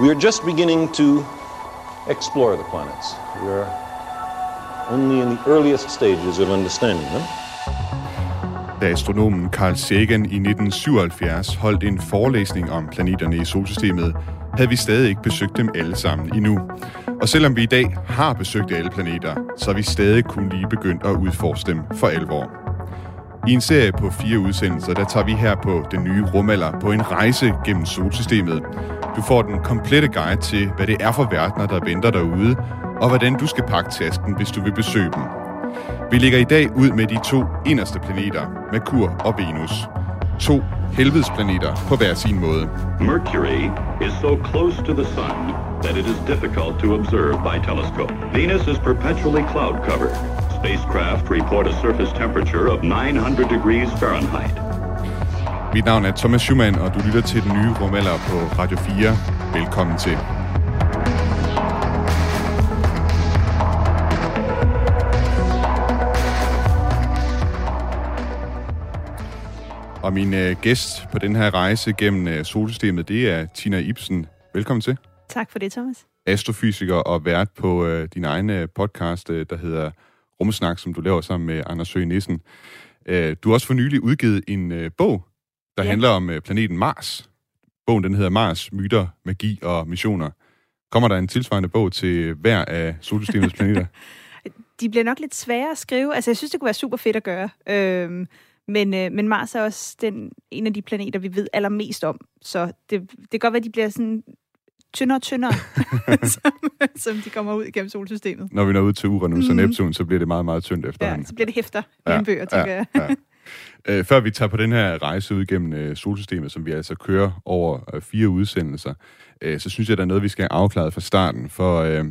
We are just beginning to explore the planets. We are only in the earliest stages of understanding them. Da astronomen Carl Sagan i 1977 holdt en forelæsning om planeterne i solsystemet, havde vi stadig ikke besøgt dem alle sammen endnu. Og selvom vi i dag har besøgt alle planeter, så er vi stadig kun lige begyndt at udforske dem for alvor. I en serie på fire udsendelser, der tager vi her på den nye rumalder på en rejse gennem solsystemet. Du får den komplette guide til, hvad det er for verdener, der venter derude, og hvordan du skal pakke tasken, hvis du vil besøge dem. Vi ligger i dag ud med de to inderste planeter, Merkur og Venus. To helvedesplaneter på hver sin måde. Mercury is so close to the sun that it is difficult to observe by telescope. Venus is perpetually cloud covered. Spacecraft report a surface temperature of 900 degrees Fahrenheit. Mit navn er Thomas Schumann, og du lytter til den nye rumalder på Radio 4. Velkommen til. Og min øh, gæst på den her rejse gennem øh, solsystemet, det er Tina Ibsen. Velkommen til. Tak for det, Thomas. Astrofysiker og vært på øh, din egen øh, podcast, øh, der hedder Rumsnak, som du laver sammen med Anders Søge Nissen. Øh, du har også for nylig udgivet en øh, bog, der ja. handler om øh, planeten Mars. Bogen den hedder Mars, myter, magi og missioner. Kommer der en tilsvarende bog til hver af solsystemets planeter? De bliver nok lidt svære at skrive. Altså, jeg synes, det kunne være super fedt at gøre. Øhm, men, øh, men Mars er også den, en af de planeter, vi ved allermest om. Så det, det kan godt være, at de bliver sådan tyndere og tyndere, som, som de kommer ud igennem solsystemet. Når vi når ud til Uranus mm. og Neptun, så bliver det meget, meget tyndt efterhånden. Ja, så bliver det hæfter ja, i en bøger, tænker ja, jeg. ja. Øh, før vi tager på den her rejse ud igennem øh, solsystemet, som vi altså kører over øh, fire udsendelser, øh, så synes jeg, der er noget, vi skal have afklaret fra starten. For øh,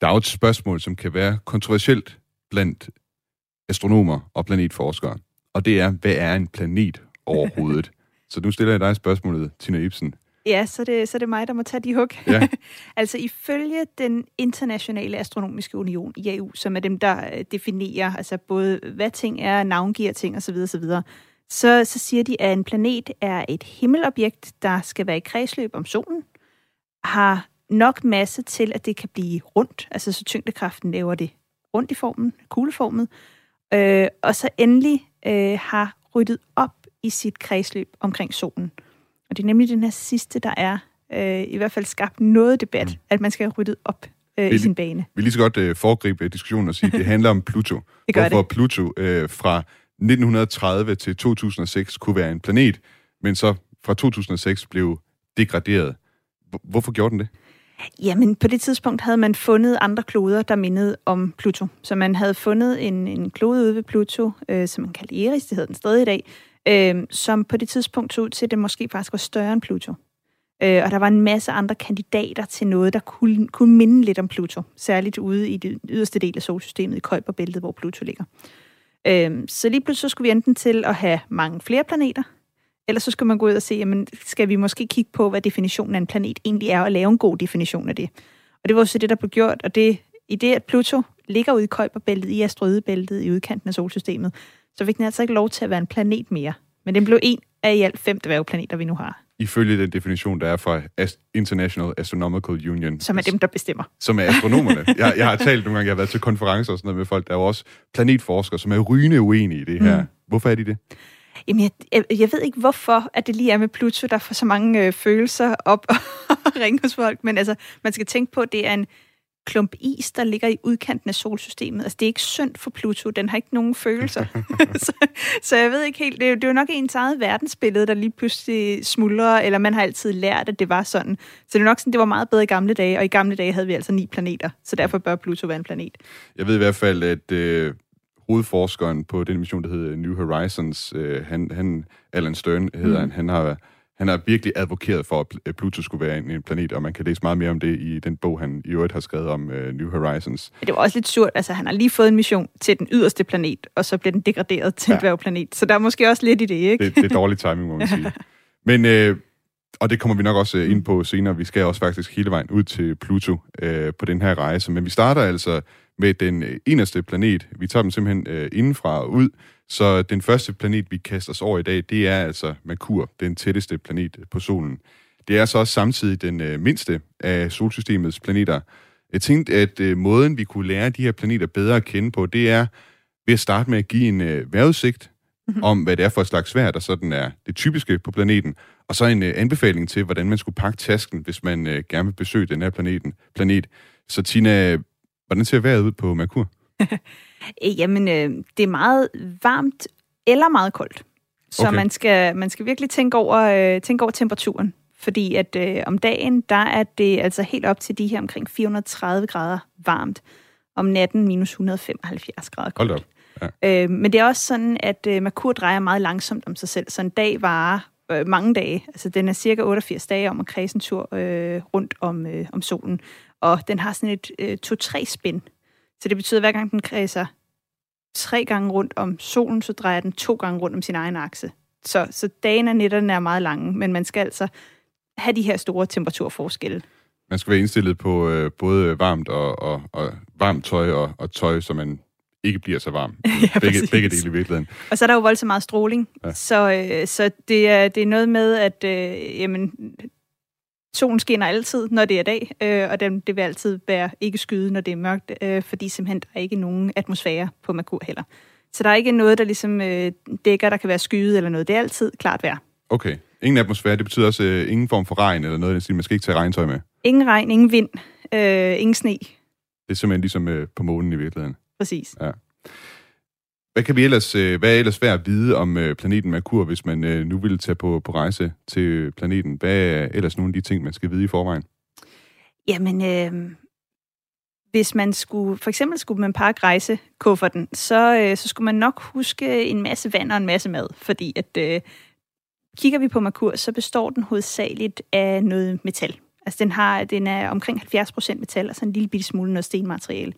der er jo et spørgsmål, som kan være kontroversielt blandt astronomer og planetforskere. Og det er, hvad er en planet overhovedet? så nu stiller jeg dig spørgsmålet, Tina Ibsen. Ja, så det, så det er mig, der må tage de hug. Ja. altså ifølge den internationale astronomiske union, IAU, som er dem, der øh, definerer altså både, hvad ting er, navngiver ting osv., osv., så, så siger de, at en planet er et himmelobjekt, der skal være i kredsløb om solen, har nok masse til, at det kan blive rundt, altså så tyngdekraften laver det rundt i formen, kugleformet, øh, og så endelig øh, har ryddet op i sit kredsløb omkring solen. Og det er nemlig den her sidste, der er øh, i hvert fald skabt noget debat, mm. at man skal have ryddet op øh, i sin bane. Vi lige så godt øh, foregribe diskussionen og sige, at det handler om Pluto. det gør Hvorfor det. Pluto øh, fra 1930 til 2006 kunne være en planet, men så fra 2006 blev degraderet. Hvorfor gjorde den det? Jamen, på det tidspunkt havde man fundet andre kloder, der mindede om Pluto. Så man havde fundet en, en klode ude ved Pluto, øh, som man kaldte Eris, det hedder den stadig i dag, øh, som på det tidspunkt så ud til, at det måske faktisk var større end Pluto. Øh, og der var en masse andre kandidater til noget, der kunne, kunne minde lidt om Pluto, særligt ude i det yderste del af solsystemet, i Kuiperbæltet, hvor Pluto ligger. Øh, så lige pludselig så skulle vi enten til at have mange flere planeter, eller så skal man gå ud og se, jamen, skal vi måske kigge på, hvad definitionen af en planet egentlig er, og lave en god definition af det. Og det var også det, der blev gjort, og det, i det, at Pluto ligger ude i Kuiperbæltet, i asteroidebæltet, i udkanten af solsystemet, så fik den altså ikke lov til at være en planet mere. Men den blev en af i alt fem dværgplaneter, vi nu har. Ifølge den definition, der er fra International Astronomical Union. Som er dem, der bestemmer. Som er astronomerne. jeg, jeg har talt nogle gange, jeg har været til konferencer og sådan noget med folk, der er jo også planetforskere, som er rygende uenige i det her. Mm. Hvorfor er de det? Jamen, jeg, jeg, jeg ved ikke, hvorfor at det lige er med Pluto, der får så mange øh, følelser op og ringe hos folk, men altså, man skal tænke på, at det er en klump is, der ligger i udkanten af solsystemet. Altså, det er ikke synd for Pluto. Den har ikke nogen følelser. så, så jeg ved ikke helt. Det er, jo, det er jo nok ens eget verdensbillede, der lige pludselig smuldrer, eller man har altid lært, at det var sådan. Så det er nok sådan, det var meget bedre i gamle dage, og i gamle dage havde vi altså ni planeter. Så derfor bør Pluto være en planet. Jeg ved i hvert fald, at øh, hovedforskeren på den mission, der hedder New Horizons, øh, han, han, Alan Stern hedder mm. han, han har han har virkelig advokeret for, at Pluto skulle være en, planet, og man kan læse meget mere om det i den bog, han i øvrigt har skrevet om uh, New Horizons. Det var også lidt surt. Altså, han har lige fået en mission til den yderste planet, og så bliver den degraderet til ja. en dværgplanet. Så der er måske også lidt i det, ikke? Det, det er dårlig timing, må man sige. Men, øh, og det kommer vi nok også ind på senere. Vi skal også faktisk hele vejen ud til Pluto øh, på den her rejse. Men vi starter altså med den eneste planet. Vi tager dem simpelthen øh, indenfra og ud. Så den første planet, vi kaster os over i dag, det er altså Merkur, den tætteste planet på solen. Det er så også samtidig den øh, mindste af solsystemets planeter. Jeg tænkte, at øh, måden, vi kunne lære de her planeter bedre at kende på, det er ved at starte med at give en øh, vejrudsigt mm-hmm. om, hvad det er for et slags vejr, der sådan er det typiske på planeten, og så en øh, anbefaling til, hvordan man skulle pakke tasken, hvis man øh, gerne vil besøge den her planeten, planet. Så Tina, hvordan ser vejret ud på Merkur? Jamen, øh, det er meget varmt eller meget koldt. Så okay. man, skal, man skal virkelig tænke over, øh, tænke over temperaturen. Fordi at øh, om dagen, der er det altså helt op til de her omkring 430 grader varmt. Om natten minus 175 grader koldt. Hold op. Ja. Øh, men det er også sådan, at øh, Merkur drejer meget langsomt om sig selv, så en dag varer øh, mange dage. Altså den er cirka 88 dage om at kredse en tur øh, rundt om, øh, om solen. Og den har sådan et øh, to-tre spin. Så det betyder, at hver gang den kredser tre gange rundt om solen, så drejer den to gange rundt om sin egen akse. Så, så dagen og nætterne er meget lange, men man skal altså have de her store temperaturforskelle. Man skal være indstillet på øh, både varmt og, og, og varmt tøj og, og tøj, så man ikke bliver så varm. ja, begge, begge dele i virkeligheden. Og så er der jo voldsomt meget stråling, ja. så, øh, så det, er, det er noget med, at øh, jamen, solen skinner altid, når det er dag, øh, og den, det vil altid være ikke skyde, når det er mørkt, øh, fordi simpelthen der er ikke nogen atmosfære på Merkur heller. Så der er ikke noget, der ligesom øh, dækker, der kan være skyde eller noget. Det er altid klart vejr. Okay. Ingen atmosfære, det betyder også øh, ingen form for regn eller noget, man skal ikke tage regntøj med? Ingen regn, ingen vind, øh, ingen sne. Det er simpelthen ligesom øh, på månen i virkeligheden. Præcis. Ja. Hvad kan vi ellers, øh, hvad er ellers værd at vide om øh, planeten Merkur, hvis man øh, nu vil tage på, på rejse til planeten? Hvad er ellers nogle af de ting, man skal vide i forvejen? Jamen, øh, hvis man skulle, for eksempel skulle man pakke rejsekufferten, så, øh, så skulle man nok huske en masse vand og en masse mad, fordi at øh, kigger vi på Merkur, så består den hovedsageligt af noget metal. Altså den, har, den er omkring 70% metal, og så en lille bitte smule noget stenmateriale.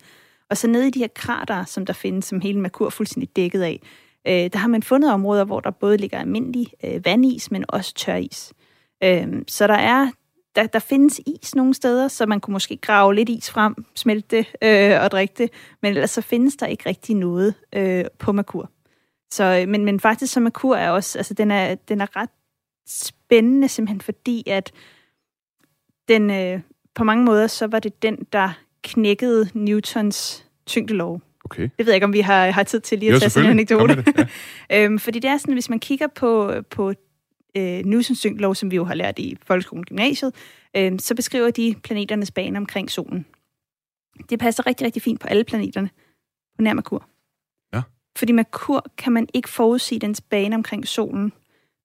Og så nede i de her krater, som der findes, som hele Merkur fuldstændig dækket af, øh, der har man fundet områder, hvor der både ligger almindelig øh, vandis, men også tør is. Øh, så der er der, der findes is nogle steder, så man kunne måske grave lidt is frem, smelte det øh, og drikke det, men ellers så findes der ikke rigtig noget øh, på Merkur. Så, øh, men, men faktisk så Merkur er også, altså den er, den er ret spændende simpelthen, fordi at den øh, på mange måder, så var det den, der knækkede Newtons tyngdelov. Okay. Det ved jeg ikke, om vi har, har tid til lige at jo, tage sådan en anekdote. Det, ja. øhm, fordi det er sådan, hvis man kigger på, på øh, Newtons tyngdelov, som vi jo har lært i folkeskolen og gymnasiet, øh, så beskriver de planeternes bane omkring solen. Det passer rigtig, rigtig fint på alle planeterne på nær Merkur. Ja. Fordi Merkur kan man ikke forudsige dens bane omkring solen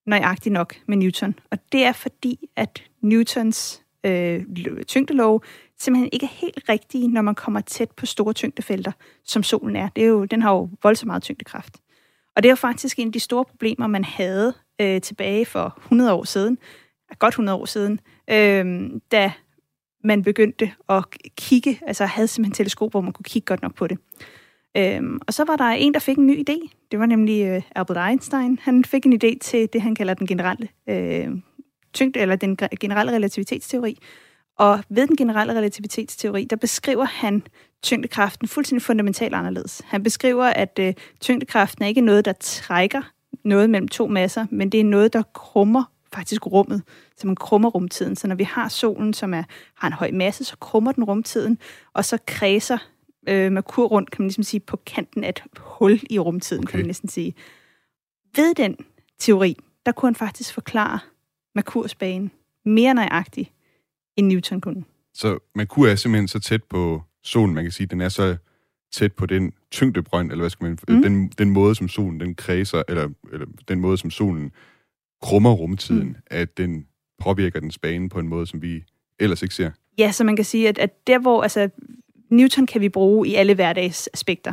nøjagtigt nok med Newton. Og det er fordi, at Newtons øh, tyngdelov simpelthen ikke er helt rigtige, når man kommer tæt på store tyngdefelter, som solen er. Det er jo, den har jo voldsomt meget tyngdekraft. Og det er jo faktisk en af de store problemer, man havde øh, tilbage for 100 år siden, godt 100 år siden, øh, da man begyndte at kigge, altså havde simpelthen teleskop, hvor man kunne kigge godt nok på det. Øhm, og så var der en, der fik en ny idé. Det var nemlig øh, Albert Einstein. Han fik en idé til det, han kalder den generelle øh, tyngde, eller den generelle relativitetsteori. Og ved den generelle relativitetsteori, der beskriver han tyngdekraften fuldstændig fundamentalt anderledes. Han beskriver, at øh, tyngdekraften er ikke noget, der trækker noget mellem to masser, men det er noget, der krummer faktisk rummet, så man krummer rumtiden. Så når vi har solen, som er, har en høj masse, så krummer den rumtiden, og så kredser øh, Merkur rundt, kan man ligesom sige, på kanten af et hul i rumtiden, okay. kan man næsten sige. Ved den teori, der kunne han faktisk forklare Merkurs bane mere nøjagtigt, end Newton kunne. Så Merkur er simpelthen så tæt på solen, man kan sige, den er så tæt på den tyngdebrønd, eller hvad skal man, mm. den, den måde, som solen den kredser, eller, eller den måde, som solen krummer rumtiden, mm. at den påvirker dens bane på en måde, som vi ellers ikke ser. Ja, så man kan sige, at, at der hvor, altså, Newton kan vi bruge i alle hverdagsaspekter.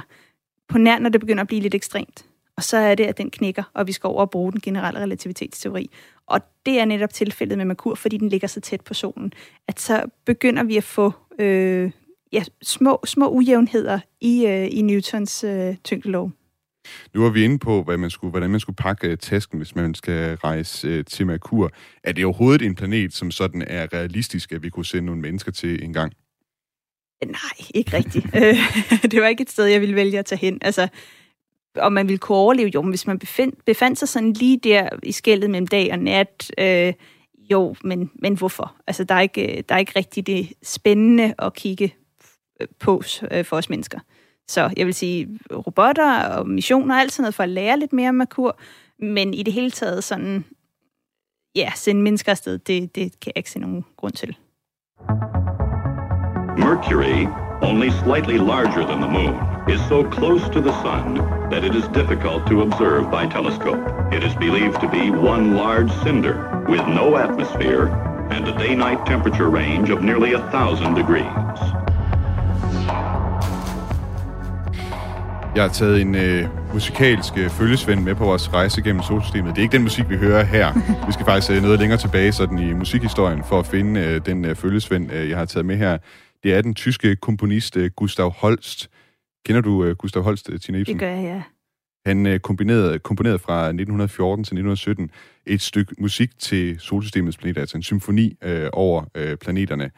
På nær, når det begynder at blive lidt ekstremt. Og så er det, at den knækker, og vi skal over og bruge den generelle relativitetsteori. Og det er netop tilfældet med Merkur, fordi den ligger så tæt på solen, at så begynder vi at få øh, ja, små, små ujævnheder i, øh, i Newtons øh, tyngdelov. Nu var vi inde på, hvad man skulle, hvordan man skulle pakke øh, tasken, hvis man skal rejse øh, til Merkur. Er det overhovedet en planet, som sådan er realistisk, at vi kunne sende nogle mennesker til en gang? Nej, ikke rigtigt. det var ikke et sted, jeg ville vælge at tage hen. Altså, om man ville kunne overleve, jo, men hvis man befind, befandt sig sådan lige der i skældet mellem dag og nat, øh, Jo, men, men hvorfor? Altså, der er, ikke, øh, der er ikke rigtig det spændende at kigge øh, på øh, for os mennesker. Så jeg vil sige, robotter og missioner og alt sådan noget for at lære lidt mere om Merkur, men i det hele taget sådan, ja, sende mennesker afsted, det, det kan jeg ikke se nogen grund til. Mercury, only slightly larger than the moon, is so close to the sun that it is difficult to observe by telescope. It is believed to be one large cinder with no atmosphere and a day-night temperature range of nearly a thousand degrees. Jeg har taget en øh, musikalsk øh, følgesvend med på vores rejse gennem solsystemet. Det er ikke den musik, vi hører her. Vi skal faktisk øh, noget længere tilbage sådan i musikhistorien for at finde øh, den øh, følgesvend, øh, jeg har taget med her. Det er den tyske komponist øh, Gustav Holst. Kender du øh, Gustav Holst, øh, Tina Ibsen? Det gør jeg, ja. Han øh, kombinerede, komponerede fra 1914 til 1917 et stykke musik til solsystemets planeter, altså en symfoni øh, over øh, planeterne.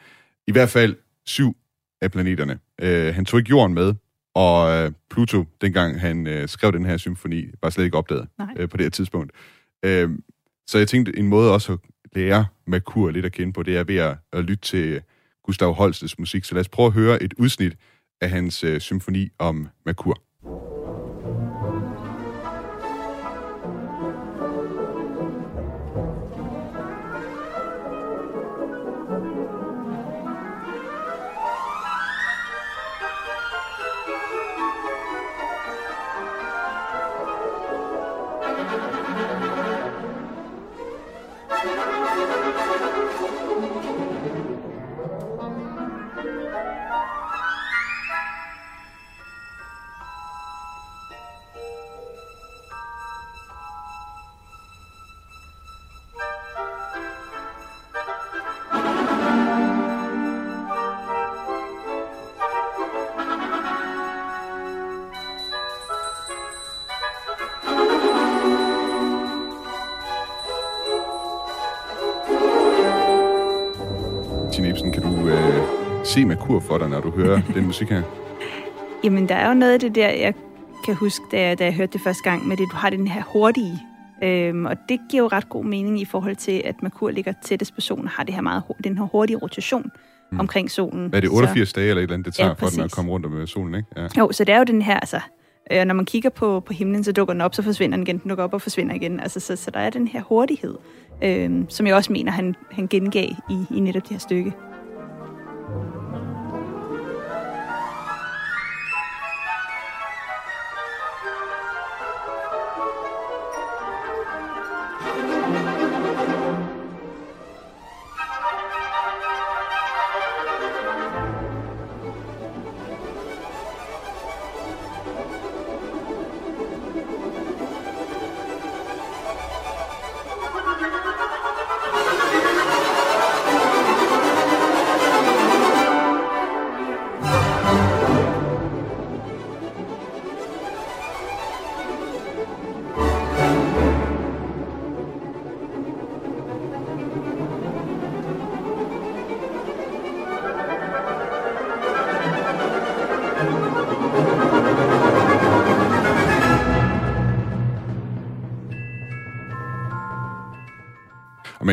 I hvert fald syv af planeterne. Øh, han tog ikke jorden med, og øh, Pluto, dengang han øh, skrev den her symfoni, var slet ikke opdaget øh, på det her tidspunkt. Øh, så jeg tænkte, en måde også at lære Merkur lidt at kende på, det er ved at, at lytte til Gustav Holstes musik. Så lad os prøve at høre et udsnit af hans øh, symfoni om Merkur. Merkur for dig, når du hører den musik her? Jamen, der er jo noget af det der, jeg kan huske, da jeg, da jeg hørte det første gang, med det, du har den her hurtige. Øhm, og det giver jo ret god mening i forhold til, at Merkur ligger tættest på solen, har det her meget, den her hurtige rotation mm. omkring solen. Hvad er det, 88 så, dage eller et eller andet, det tager Ja, for den at komme rundt om øh, solen, ikke? Ja. Jo, så det er jo den her, altså, øh, når man kigger på, på himlen, så dukker den op, så forsvinder den igen, den dukker op og forsvinder igen. Altså, så, så der er den her hurtighed, øh, som jeg også mener, han, han gengav i, i netop det her stykke.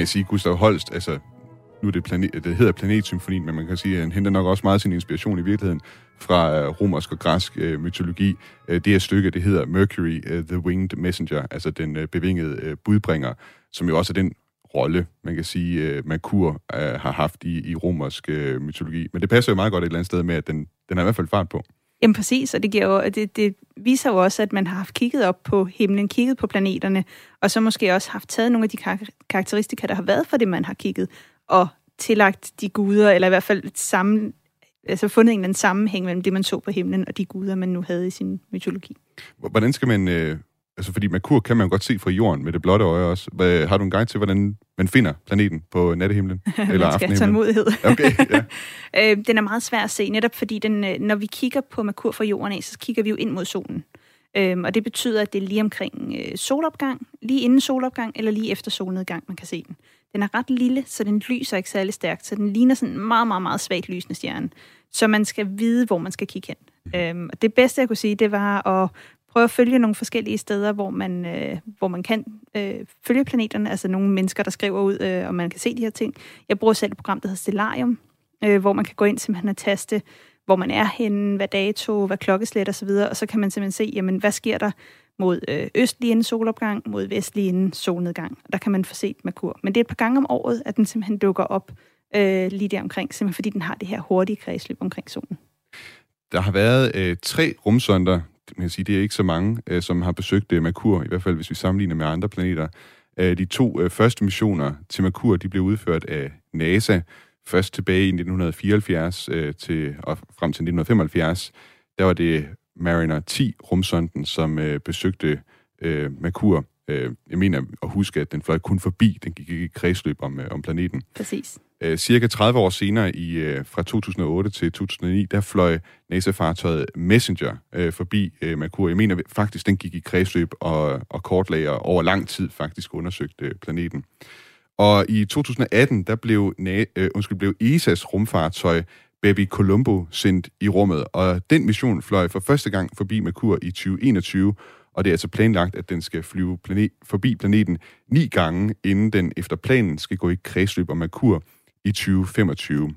Kan sige, Gustav Holst, altså, nu er det, planet, det hedder Planetsymfonien, men man kan sige, at han henter nok også meget sin inspiration i virkeligheden fra øh, romersk og græsk øh, mytologi. Øh, det her stykke, det hedder Mercury, øh, the Winged Messenger, altså den øh, bevingede øh, budbringer, som jo også er den rolle, man kan sige, øh, Merkur øh, har haft i, i romersk øh, mytologi. Men det passer jo meget godt et eller andet sted med, at den, den har i hvert fald fart på. Jamen præcis, og det, giver jo, det, det viser jo også, at man har haft kigget op på himlen, kigget på planeterne, og så måske også haft taget nogle af de kar- karakteristika, der har været for det, man har kigget, og tillagt de guder, eller i hvert fald sammen, altså fundet en eller anden sammenhæng mellem det, man så på himlen, og de guder, man nu havde i sin mytologi. Hvordan skal man... Øh, altså, fordi Merkur kan man jo godt se fra jorden med det blotte øje også. Hvad, har du en guide til, hvordan man finder planeten på nattehimlen? Eller man skal have tålmodighed. Okay, ja. Øh, den er meget svær at se, netop fordi den, øh, når vi kigger på Merkur fra jorden af, så kigger vi jo ind mod solen. Øhm, og det betyder, at det er lige omkring øh, solopgang, lige inden solopgang, eller lige efter solnedgang, man kan se den. Den er ret lille, så den lyser ikke særlig stærkt, så den ligner sådan en meget, meget, meget svagt lysende stjerne. Så man skal vide, hvor man skal kigge hen. Øhm, og det bedste, jeg kunne sige, det var at prøve at følge nogle forskellige steder, hvor man, øh, hvor man kan øh, følge planeterne, altså nogle mennesker, der skriver ud, øh, og man kan se de her ting. Jeg bruger selv et program, der hedder Stellarium, øh, hvor man kan gå ind simpelthen og taste, hvor man er henne, hvad dato, hvad klokkeslæt osv., og så kan man simpelthen se, jamen, hvad sker der mod øh, østlig inden solopgang, mod vestlig inden solnedgang. Der kan man få set Merkur. Men det er et par gange om året, at den simpelthen dukker op øh, lige der omkring, simpelthen fordi den har det her hurtige kredsløb omkring solen. Der har været øh, tre rumsonder, man kan sige, det er ikke så mange, øh, som har besøgt øh, Merkur, i hvert fald hvis vi sammenligner med andre planeter. Øh, de to øh, første missioner til Merkur, de blev udført af NASA, først tilbage i 1974 øh, til, og frem til 1975. Der var det Mariner 10 rumsonden, som øh, besøgte øh, Merkur. Øh, jeg mener at huske, at den fløj kun forbi, den gik ikke i kredsløb om, øh, om planeten. Præcis. Øh, cirka 30 år senere, i øh, fra 2008 til 2009, der fløj NASA-fartøjet Messenger øh, forbi øh, Merkur. Jeg mener faktisk, den gik i kredsløb og, og kortlagde og over lang tid faktisk undersøgte øh, planeten. Og i 2018, der blev, øh, undskyld, blev ESA's rumfartøj Baby Colombo sendt i rummet, og den mission fløj for første gang forbi Merkur i 2021, og det er altså planlagt, at den skal flyve planet, forbi planeten ni gange, inden den efter planen skal gå i kredsløb om Merkur i 2025.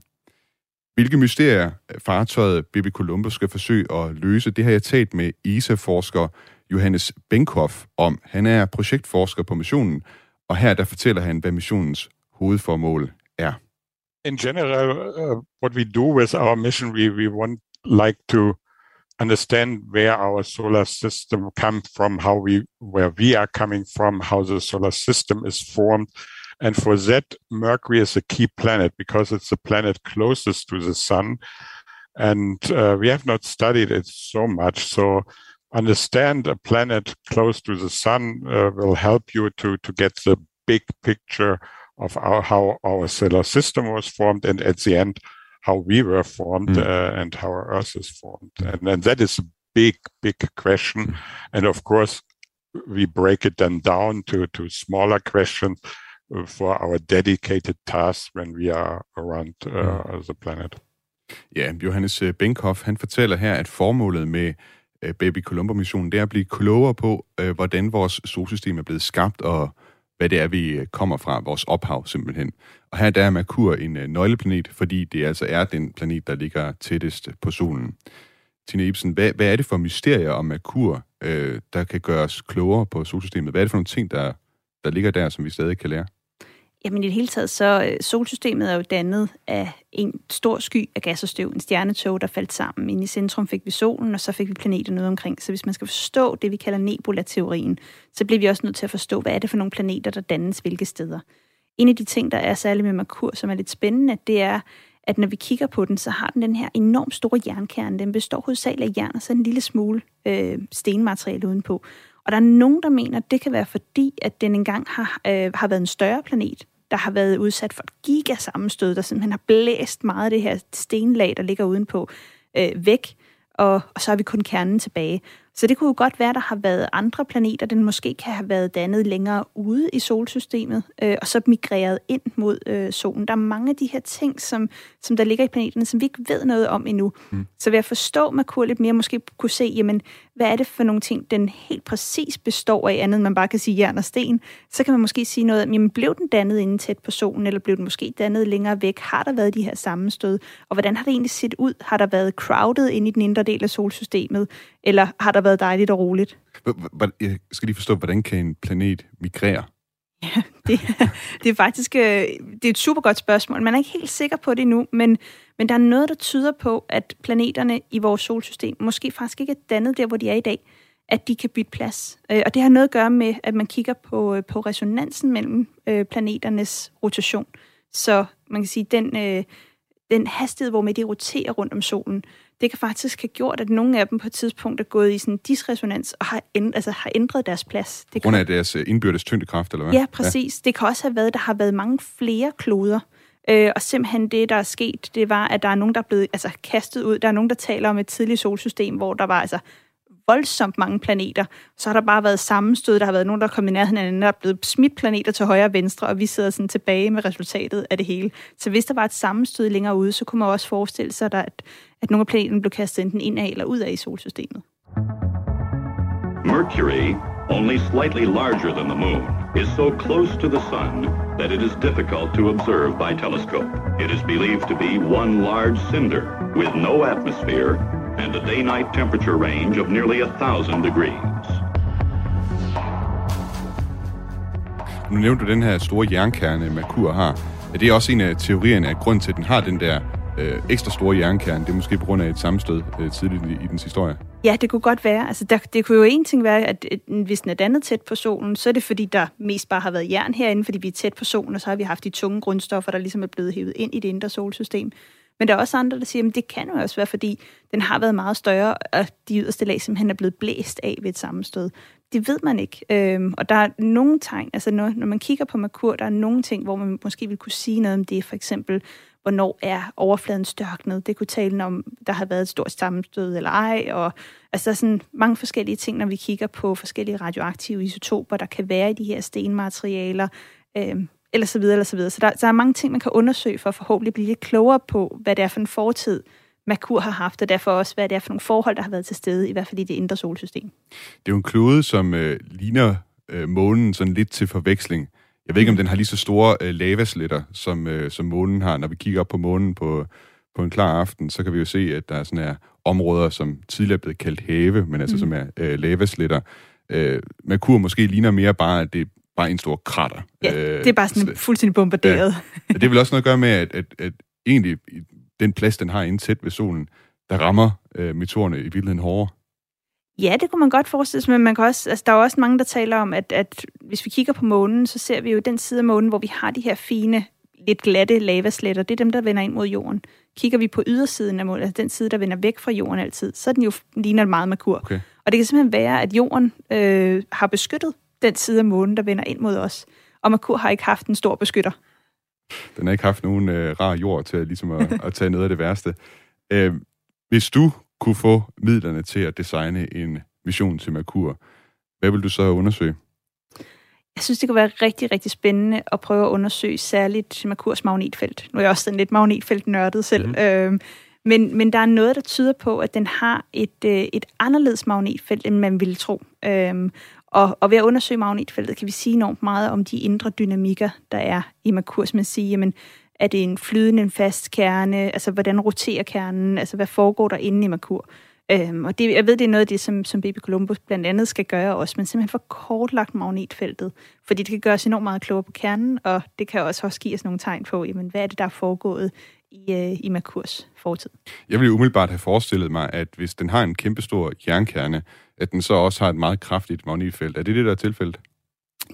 Hvilke mysterier øh, fartøjet BB Columbus skal forsøge at løse, det har jeg talt med ESA-forsker Johannes Benkhoff om. Han er projektforsker på missionen, og her der fortæller han, hvad missionens hovedformål er. In general, uh, what we do with our mission, we, we want like to understand where our solar system comes from, how we where we are coming from, how the solar system is formed. And for that, Mercury is a key planet because it's the planet closest to the sun. And uh, we have not studied it so much. So understand a planet close to the sun uh, will help you to, to get the big picture of our, how our solar system was formed and at the end how we were formed mm. uh, and how our earth is formed and, and that is a big big question mm. and of course we break it then down to, to smaller questions for our dedicated tasks when we are around uh, the planet. Ja, Johannes øh, Benkhoff, han fortæller her, at formålet med øh, Baby Colombo-missionen, det er at blive klogere på, øh, hvordan vores solsystem er blevet skabt, og hvad det er, vi kommer fra, vores ophav simpelthen. Og her der er Merkur en nøgleplanet, fordi det altså er den planet, der ligger tættest på solen. Tina Ibsen, hvad, hvad er det for mysterier om Merkur, øh, der kan gøre os klogere på solsystemet? Hvad er det for nogle ting, der, der ligger der, som vi stadig kan lære? Jamen i det hele taget, så øh, solsystemet er jo dannet af en stor sky af gas og støv, en stjernetog, der faldt sammen. Inde i centrum fik vi solen, og så fik vi planeter noget omkring. Så hvis man skal forstå det, vi kalder nebula-teorien, så bliver vi også nødt til at forstå, hvad er det for nogle planeter, der dannes hvilke steder. En af de ting, der er særligt med Merkur, som er lidt spændende, det er, at når vi kigger på den, så har den den her enormt store jernkerne. Den består hovedsageligt af jern og så en lille smule øh, stenmateriale udenpå. Og der er nogen, der mener, at det kan være fordi, at den engang har, øh, har været en større planet, der har været udsat for et gigasammenstød, der simpelthen har blæst meget af det her stenlag, der ligger udenpå, øh, væk, og, og så har vi kun kernen tilbage. Så det kunne jo godt være, der har været andre planeter, den måske kan have været dannet længere ude i solsystemet, øh, og så migreret ind mod øh, solen. Der er mange af de her ting, som, som der ligger i planeterne, som vi ikke ved noget om endnu. Mm. Så ved at forstå Merkur lidt mere, måske kunne se, jamen, hvad er det for nogle ting, den helt præcis består af, andet end man bare kan sige jern og sten, så kan man måske sige noget om, jamen, blev den dannet inden tæt på solen, eller blev den måske dannet længere væk? Har der været de her sammenstød? Og hvordan har det egentlig set ud? Har der været crowded ind i den indre del af solsystemet? Eller har der været dejligt og roligt? Jeg skal lige forstå, hvordan kan en planet migrere? Ja, det, det er faktisk øh, det er et super godt spørgsmål. Man er ikke helt sikker på det nu, men, men der er noget, der tyder på, at planeterne i vores solsystem måske faktisk ikke er dannet der, hvor de er i dag, at de kan bytte plads. Øh, og det har noget at gøre med, at man kigger på, øh, på resonansen mellem planeternes rotation. Så man kan sige, den, den hastighed, hvor de roterer rundt om solen, det kan faktisk have gjort, at nogle af dem på et tidspunkt er gået i sådan en disresonans og har, ændret, altså har ændret deres plads. Det grund af deres øh, indbyrdes tyngdekraft, eller hvad? Ja, præcis. Ja. Det kan også have været, at der har været mange flere kloder. Øh, og simpelthen det, der er sket, det var, at der er nogen, der er blevet altså, kastet ud. Der er nogen, der taler om et tidligt solsystem, hvor der var altså voldsomt mange planeter. Så har der bare været sammenstød. Der har været nogen, der er kommet i nærheden af hinanden, der er blevet smidt planeter til højre og venstre, og vi sidder sådan tilbage med resultatet af det hele. Så hvis der var et sammenstød længere ude, så kunne man også forestille sig, at, at nogle af planeterne blev kastet enten ind af eller ud af i solsystemet. Mercury, only slightly larger than the moon, is so close to the sun that it is difficult to observe by telescope. It is believed to be one large cinder with no atmosphere and a day-night temperature range of nearly a thousand degrees. Nu nævnte du den her store jernkerne, Merkur har. Er det også en af teorierne, at grund til, at den har den der øh, ekstra store jernkerne, det er måske på grund af et sammenstød øh, tidligt i, i dens historie? Ja, det kunne godt være. Altså, der, det kunne jo en ting være, at hvis den er dannet tæt på solen, så er det fordi, der mest bare har været jern herinde, fordi vi er tæt på solen, og så har vi haft de tunge grundstoffer, der ligesom er blevet hævet ind i det indre solsystem. Men der er også andre, der siger, at det kan jo også være, fordi den har været meget større, og de yderste lag simpelthen er blevet blæst af ved et sammenstød. Det ved man ikke. Øhm, og der er nogle tegn, altså når, når man kigger på Merkur, der er nogle ting, hvor man måske vil kunne sige noget om det. For eksempel, hvornår er overfladen størknet? Det kunne tale om, der har været et stort sammenstød eller ej. Og, altså der er sådan mange forskellige ting, når vi kigger på forskellige radioaktive isotoper, der kan være i de her stenmaterialer. Øhm, eller så videre, eller så videre. Så der, der er mange ting, man kan undersøge for at forhåbentlig blive lidt klogere på, hvad det er for en fortid, Merkur har haft, og derfor også, hvad det er for nogle forhold, der har været til stede, i hvert fald i det indre solsystem. Det er jo en klode, som øh, ligner øh, månen sådan lidt til forveksling. Jeg ved ikke, om den har lige så store øh, lavasletter, som, øh, som månen har. Når vi kigger op på månen på, på en klar aften, så kan vi jo se, at der er sådan her områder, som tidligere er blevet kaldt have, men altså mm. som er øh, lavasletter. Øh, Merkur måske ligner mere bare, at det bare en stor krater. Ja, øh, det er bare sådan fuldstændig bombarderet. Ja. Det vil også noget at gøre med, at, at, at egentlig den plads, den har indsæt ved solen, der rammer øh, meteorerne i virkeligheden hårdere. Ja, det kunne man godt forestille sig, men man kan også, altså, der er også mange, der taler om, at, at hvis vi kigger på månen, så ser vi jo den side af månen, hvor vi har de her fine, lidt glatte lavasletter. Det er dem, der vender ind mod jorden. Kigger vi på ydersiden af månen, altså den side, der vender væk fra jorden altid, så er den jo ligner meget Merkur. Okay. Og det kan simpelthen være, at jorden øh, har beskyttet den side af månen, der vender ind mod os. Og Merkur har ikke haft en stor beskytter. Den har ikke haft nogen øh, rar jord til ligesom at, at tage noget af det værste. Øh, hvis du kunne få midlerne til at designe en mission til Merkur, hvad vil du så undersøge? Jeg synes, det kunne være rigtig, rigtig spændende at prøve at undersøge særligt Merkurs magnetfelt. Nu er jeg også sådan lidt magnetfelt nørdet selv. Mm. Øh, men, men der er noget, der tyder på, at den har et, øh, et anderledes magnetfelt, end man ville tro. Øhm, og, og ved at undersøge magnetfeltet, kan vi sige enormt meget om de indre dynamikker, der er i Merkurs. Man siger, jamen, er det en flydende, en fast kerne? Altså, hvordan roterer kernen? Altså, hvad foregår der inde i Merkur? Øhm, og det, jeg ved, det er noget af det, som, som Baby Columbus blandt andet skal gøre også, men simpelthen for kortlagt magnetfeltet, fordi det kan gøre os enormt meget klogere på kernen, og det kan også, også give os nogle tegn på, jamen, hvad er det, der er foregået i, øh, i Merkurs fortid. Jeg ville umiddelbart have forestillet mig, at hvis den har en kæmpestor jernkerne, at den så også har et meget kraftigt magnetfelt. Er det det, der er tilfældet?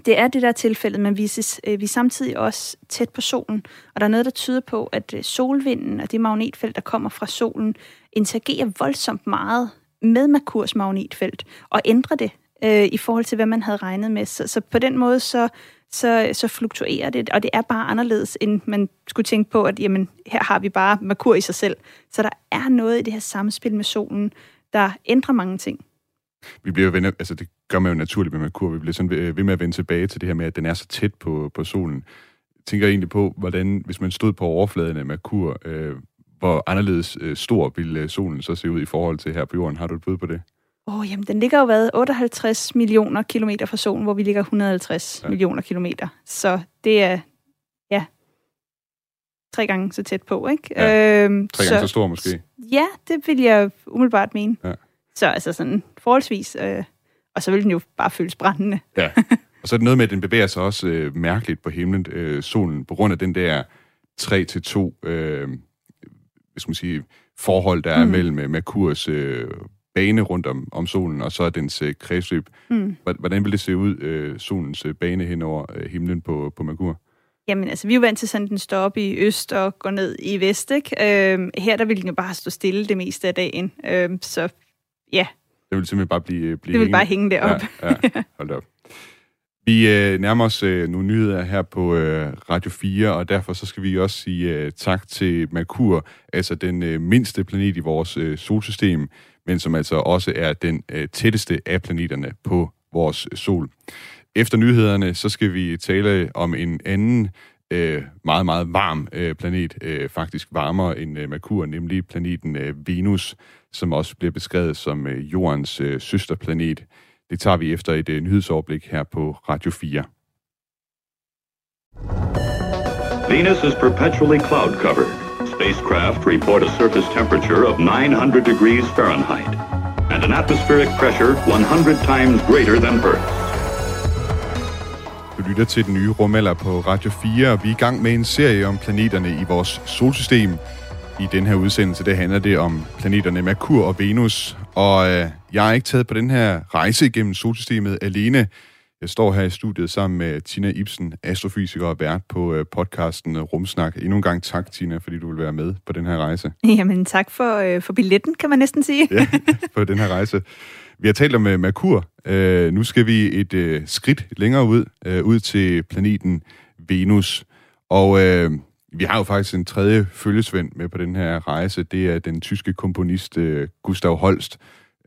Det er det, der er tilfældet, men vi er, øh, vi er samtidig også tæt på solen. Og der er noget, der tyder på, at øh, solvinden og det magnetfelt, der kommer fra solen, interagerer voldsomt meget med Merkurs magnetfelt og ændrer det øh, i forhold til, hvad man havde regnet med. Så, så på den måde, så, så, så fluktuerer det, og det er bare anderledes, end man skulle tænke på, at jamen, her har vi bare Merkur i sig selv. Så der er noget i det her samspil med solen, der ændrer mange ting. Vi bliver jo altså det gør man jo naturligt med Merkur, vi bliver sådan ved, ved med at vende tilbage til det her med, at den er så tæt på, på solen. Jeg tænker egentlig på, hvordan, hvis man stod på overfladen af Merkur, øh, hvor anderledes øh, stor ville solen så se ud i forhold til her på jorden. Har du et bud på det? Åh, oh, jamen, den ligger jo hvad? 58 millioner kilometer fra solen, hvor vi ligger 150 ja. millioner kilometer. Så det er, ja, tre gange så tæt på, ikke? Ja, øhm, tre gange så, så stor måske. Ja, det vil jeg umiddelbart mene. Ja. Så altså sådan forholdsvis, øh, og så vil den jo bare føles brændende. Ja, og så er det noget med, at den bevæger sig også øh, mærkeligt på himlen, øh, solen, på grund af den der 3-2, øh, skal man sige, forhold, der er mm. mellem øh, Merkurs øh, bane rundt om, om solen, og så dens øh, kredsløb. Mm. Hvordan vil det se ud, øh, solens øh, bane hen over øh, himlen på, på Merkur? Jamen, altså, vi er jo vant til sådan, den står op i øst og går ned i vest, ikke? Øhm, her, der vil den jo bare stå stille det meste af dagen. Øhm, så ja. Det vil simpelthen bare blive, blive Det vil bare hænge deroppe. Ja, ja. hold op. Vi øh, nærmer os øh, nogle nyheder her på øh, Radio 4, og derfor så skal vi også sige øh, tak til Merkur, altså den øh, mindste planet i vores øh, solsystem men som altså også er den øh, tætteste af planeterne på vores sol. Efter nyhederne, så skal vi tale om en anden øh, meget, meget varm øh, planet, øh, faktisk varmere end øh, Merkur, nemlig planeten øh, Venus, som også bliver beskrevet som øh, jordens øh, søsterplanet. Det tager vi efter et uh, nyhedsoverblik her på Radio 4. Venus is perpetually cloud covered. Spacecraft report a surface temperature of 900 degrees Fahrenheit and an atmospheric pressure 100 times greater than Earth's. Du lytter til den nye rumalder på Radio 4, og vi er i gang med en serie om planeterne i vores solsystem. I den her udsendelse, der handler det om planeterne Merkur og Venus. Og øh, jeg har ikke taget på den her rejse igennem solsystemet alene. Jeg står her i studiet sammen med Tina Ibsen, astrofysiker og vært på øh, podcasten Rumsnak. Endnu en gang tak, Tina, fordi du vil være med på den her rejse. Jamen tak for, øh, for billetten, kan man næsten sige. ja, på den her rejse. Vi har talt om uh, Merkur. Uh, nu skal vi et uh, skridt længere ud, uh, ud til planeten Venus. Og uh, vi har jo faktisk en tredje følgesvend med på den her rejse. Det er den tyske komponist øh, Gustav Holst.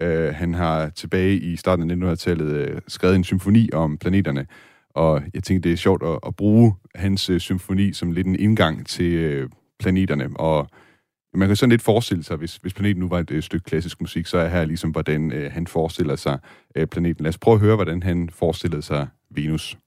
Øh, han har tilbage i starten af 1900-tallet øh, skrevet en symfoni om planeterne. Og jeg tænkte, det er sjovt at, at bruge hans øh, symfoni som lidt en indgang til øh, planeterne. Og man kan sådan lidt forestille sig, hvis, hvis planeten nu var et, øh, stykke klassisk musik, så er her ligesom, hvordan øh, han forestiller sig øh, planeten. Lad os prøve at høre, hvordan han forestillede sig Venus.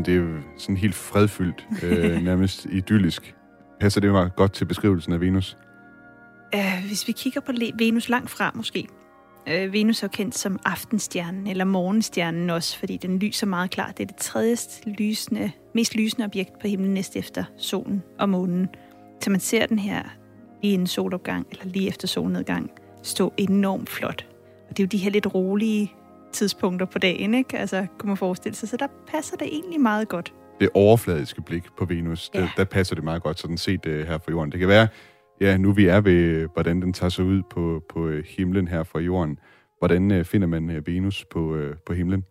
Ibsen, det er sådan helt fredfyldt, øh, nærmest idyllisk. Passer det meget godt til beskrivelsen af Venus? Uh, hvis vi kigger på Venus langt frem måske. Uh, Venus er kendt som aftenstjernen, eller morgenstjernen også, fordi den lyser meget klart. Det er det tredje lysende, mest lysende objekt på himlen næst efter solen og månen. Så man ser den her lige en solopgang, eller lige efter solnedgang, stå enormt flot. Og det er jo de her lidt rolige tidspunkter på dagen, ikke? Altså, kunne man forestille sig. Så der passer det egentlig meget godt. Det overfladiske blik på Venus, ja. der, der passer det meget godt sådan set uh, her fra jorden. Det kan være, ja, nu vi er ved, hvordan den tager sig ud på, på uh, himlen her fra jorden. Hvordan uh, finder man uh, Venus på, uh, på himlen?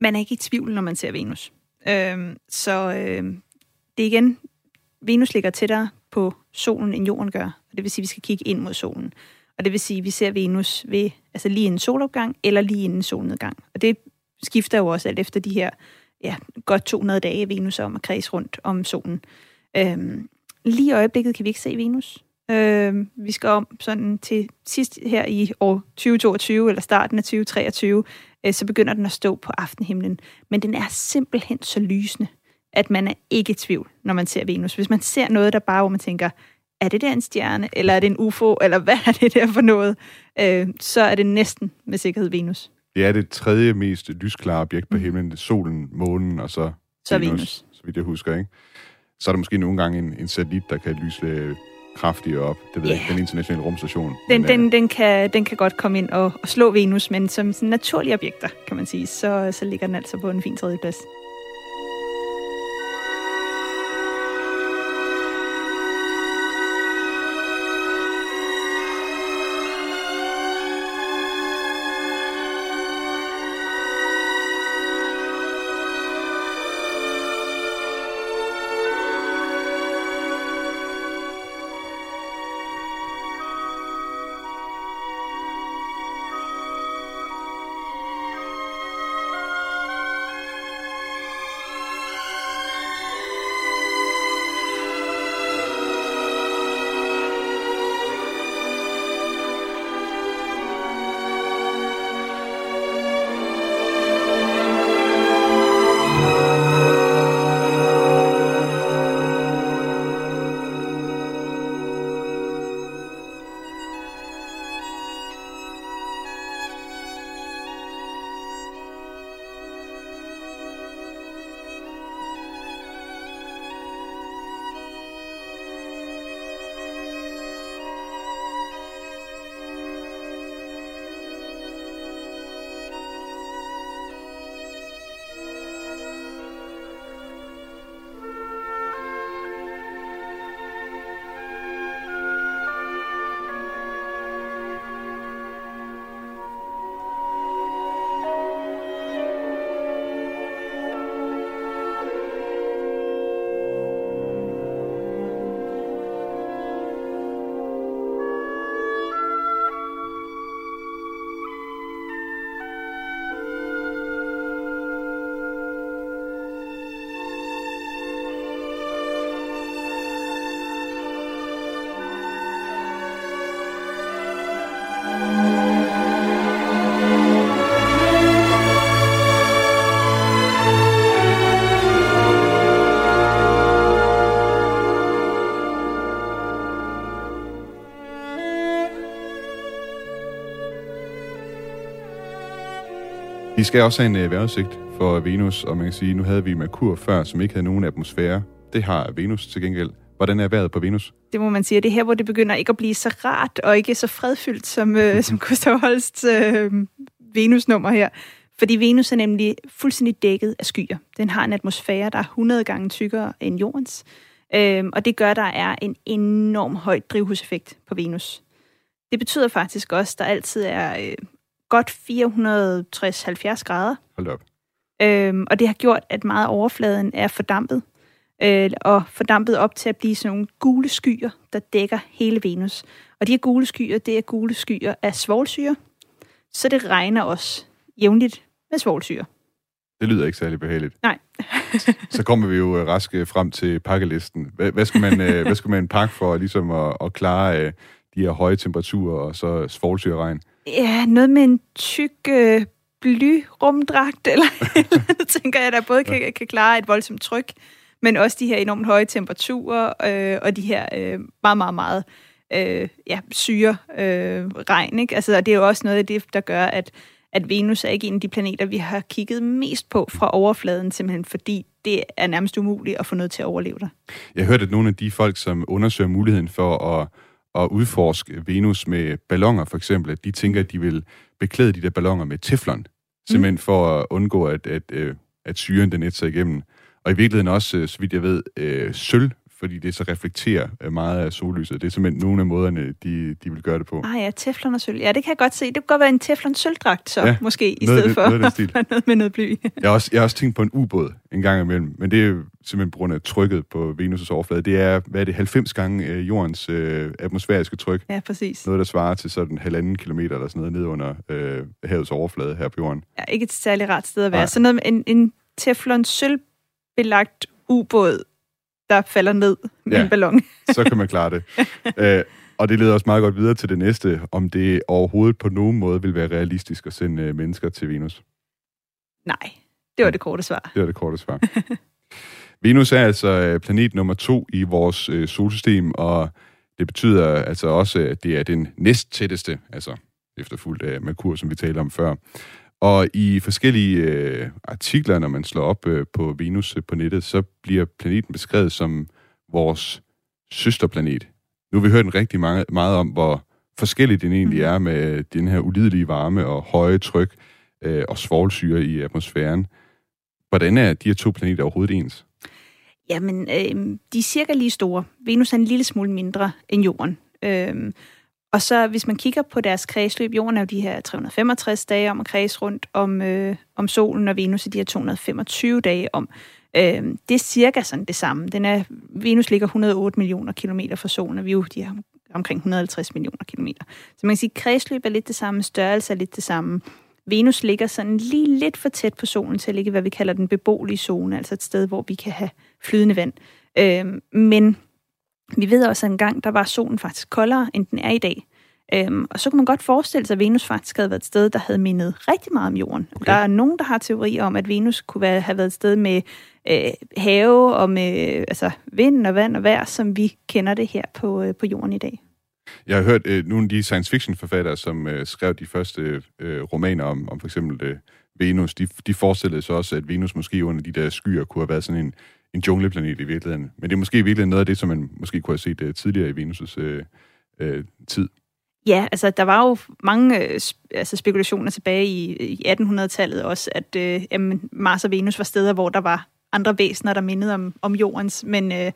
Man er ikke i tvivl, når man ser Venus. Øhm, så øh, det er igen, Venus ligger tættere på solen, end jorden gør. Og det vil sige, at vi skal kigge ind mod solen. Og det vil sige, at vi ser Venus ved, altså lige inden solopgang eller lige inden solnedgang. Og det skifter jo også alt efter de her ja, godt 200 dage, Venus om at kredse rundt om solen. Øhm, lige i øjeblikket kan vi ikke se Venus. Øhm, vi skal om sådan til sidst her i år 2022, eller starten af 2023, øh, så begynder den at stå på aftenhimlen. Men den er simpelthen så lysende, at man er ikke i tvivl, når man ser Venus. Hvis man ser noget, der bare, hvor man tænker, er det der en stjerne, eller er det en UFO, eller hvad er det der for noget, øh, så er det næsten med sikkerhed Venus. Det er det tredje mest lysklare objekt på himlen. Det er solen, månen og så, så Venus, Venus, så vidt jeg husker, ikke? Så er der måske nogle gange en, en satellit, der kan lyse kraftigere op. Det ved yeah. jeg ikke, den internationale rumstation. Den, men, den, den, kan, den kan godt komme ind og, og slå Venus, men som sådan naturlige objekter, kan man sige, så, så ligger den altså på en fin tredje plads. Vi skal også have en øh, vejrudsigt for Venus, og man kan sige, nu havde vi Merkur før, som ikke havde nogen atmosfære. Det har Venus til gengæld. Hvordan er vejret på Venus? Det må man sige. Det er her, hvor det begynder ikke at blive så rart og ikke så fredfyldt, som, øh, som Gustav Holsts øh, Venus-nummer her. Fordi Venus er nemlig fuldstændig dækket af skyer. Den har en atmosfære, der er 100 gange tykkere end Jordens. Øhm, og det gør, at der er en enorm høj drivhuseffekt på Venus. Det betyder faktisk også, at der altid er øh, godt 460-70 grader. Hold op. Øhm, og det har gjort, at meget overfladen er fordampet. Øh, og fordampet op til at blive sådan nogle gule skyer, der dækker hele Venus. Og de her gule skyer, det er gule skyer af svovlsyre. Så det regner også jævnligt med svovlsyre. Det lyder ikke særlig behageligt. Nej. så kommer vi jo øh, raske frem til pakkelisten. Hvad, hvad, skal, man, øh, hvad skal man pakke for ligesom at, at klare øh, de her høje temperaturer og så svovlsyreregn? Ja, noget med en tyk øh, blyrumdragt, eller, eller tænker jeg, der både kan, kan klare et voldsomt tryk, men også de her enormt høje temperaturer, øh, og de her øh, meget, meget, meget øh, ja, syre øh, regn. Ikke? Altså, det er jo også noget af det, der gør, at at Venus er ikke en af de planeter, vi har kigget mest på fra overfladen, simpelthen fordi det er nærmest umuligt at få noget til at overleve der. Jeg hørte, at nogle af de folk, som undersøger muligheden for at, at udforske Venus med ballonger for eksempel, at de tænker, at de vil beklæde de der ballonger med teflon, simpelthen mm. for at undgå, at, at, at, øh, at syren den sig igennem. Og i virkeligheden også, øh, så vidt jeg ved, øh, sølv fordi det så reflekterer øh, meget af sollyset. Det er simpelthen nogle af måderne, de, de vil gøre det på. Ah ja, teflon og sølv. Ja, det kan jeg godt se. Det kunne godt være en teflon sølvdragt så, ja, måske, i stedet det, for noget, stil. noget med noget bly. jeg, har også, jeg har også tænkt på en ubåd en gang imellem, men det er simpelthen på grund af trykket på Venus' overflade. Det er, hvad er det, 90 gange øh, jordens øh, atmosfæriske tryk. Ja, præcis. Noget, der svarer til sådan halvanden kilometer eller sådan noget ned under øh, havets overflade her på jorden. Ja, ikke et særligt rart sted at være. Nej. Så noget med en, en teflon sølvbelagt ubåd der falder ned med ja, en ballon. så kan man klare det. Øh, og det leder os meget godt videre til det næste, om det overhovedet på nogen måde vil være realistisk at sende øh, mennesker til Venus. Nej, det var det korte svar. Det var det korte svar. Venus er altså øh, planet nummer to i vores øh, solsystem, og det betyder altså også, at det er den næst tætteste, altså efterfulgt af Merkur, som vi talte om før. Og i forskellige øh, artikler, når man slår op øh, på Venus øh, på nettet, så bliver planeten beskrevet som vores søsterplanet. Nu har vi hørt en rigtig mange, meget om, hvor forskelligt den egentlig mhm. er med den her ulidelige varme og høje tryk øh, og svovlsyre i atmosfæren. Hvordan er de her to planeter overhovedet ens? Jamen, øh, de er cirka lige store. Venus er en lille smule mindre end Jorden. Øh, og så hvis man kigger på deres kredsløb, jorden er jo de her 365 dage om at kreds rundt om, øh, om solen, og Venus er de her 225 dage om. Øh, det er cirka sådan det samme. Den er, Venus ligger 108 millioner kilometer fra solen, og vi er jo de her omkring 150 millioner kilometer. Så man kan sige, at kredsløb er lidt det samme, størrelse er lidt det samme. Venus ligger sådan lige lidt for tæt på solen til at ligge, hvad vi kalder den beboelige zone, altså et sted, hvor vi kan have flydende vand. Øh, men vi ved også, at engang der var solen faktisk koldere, end den er i dag. Øhm, og så kunne man godt forestille sig, at Venus faktisk havde været et sted, der havde mindet rigtig meget om jorden. Okay. Der er nogen, der har teori om, at Venus kunne være, have været et sted med øh, have og med altså, vind og vand og vejr, som vi kender det her på, øh, på jorden i dag. Jeg har hørt øh, nogle af de science fiction forfattere, som øh, skrev de første øh, romaner om, om for eksempel øh, Venus, de, de forestillede sig også, at Venus måske under de der skyer kunne have været sådan en, en jungleplanet i virkeligheden. Men det er måske i virkeligheden noget af det, som man måske kunne have set uh, tidligere i Venus' uh, uh, tid. Ja, altså der var jo mange øh, altså, spekulationer tilbage i, i 1800-tallet også, at øh, jamen, Mars og Venus var steder, hvor der var andre væsener, der mindede om, om jordens, men, øh,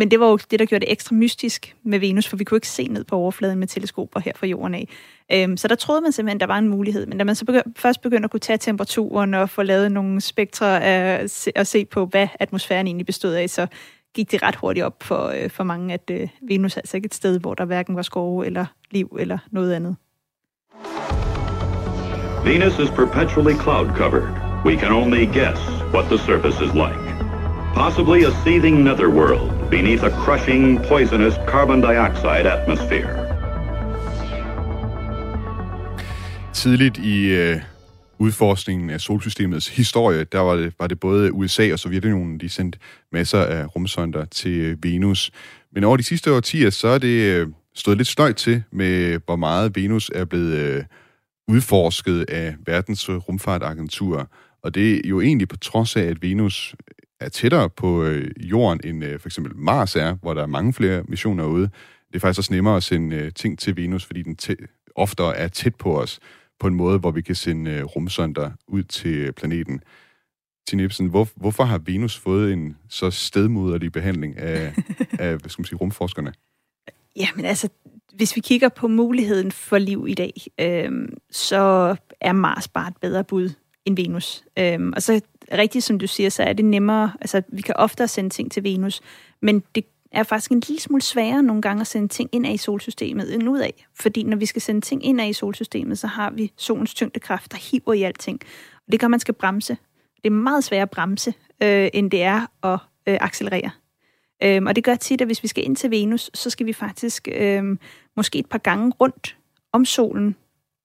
men det var jo det, der gjorde det ekstra mystisk med Venus, for vi kunne ikke se ned på overfladen med teleskoper her fra jorden af. Øhm, så der troede man simpelthen, der var en mulighed. Men da man så begy- først begyndte at kunne tage temperaturen og få lavet nogle spektre af, at se på, hvad atmosfæren egentlig bestod af, så gik det ret hurtigt op for, øh, for mange, at øh, Venus er altså ikke et sted, hvor der hverken var skove eller liv eller noget andet. Venus is perpetually cloud covered. We can only guess what the surface is like. Possibly a seething netherworld beneath a crushing, poisonous carbon dioxide atmosphere. Tidligt i øh, udforskningen af solsystemets historie, der var det, var det både USA og Sovjetunionen, de sendte masser af rumsonder til øh, Venus. Men over de sidste årtier, så er det øh, stået lidt støjt til med, hvor meget Venus er blevet øh, udforsket af verdens rumfartagentur. Og det er jo egentlig på trods af, at Venus er tættere på øh, jorden, end øh, for eksempel Mars er, hvor der er mange flere missioner ude. Det er faktisk også nemmere at sende øh, ting til Venus, fordi den tæ- oftere er tæt på os på en måde, hvor vi kan sende øh, rumsonder ud til planeten. Tine Ibsen, hvor, hvorfor har Venus fået en så stedmoderlig behandling af, af hvad skal man sige, rumforskerne? Ja, men altså, hvis vi kigger på muligheden for liv i dag, øh, så er Mars bare et bedre bud end Venus. Øh, og så rigtigt som du siger, så er det nemmere, altså vi kan oftere sende ting til Venus, men det er faktisk en lille smule sværere nogle gange at sende ting ind af i solsystemet end ud af. Fordi når vi skal sende ting ind af i solsystemet, så har vi solens tyngdekraft, der hiver i alting. Og det gør, man skal bremse. Det er meget sværere at bremse, øh, end det er at øh, accelerere. Øhm, og det gør tit, at hvis vi skal ind til Venus, så skal vi faktisk øh, måske et par gange rundt om solen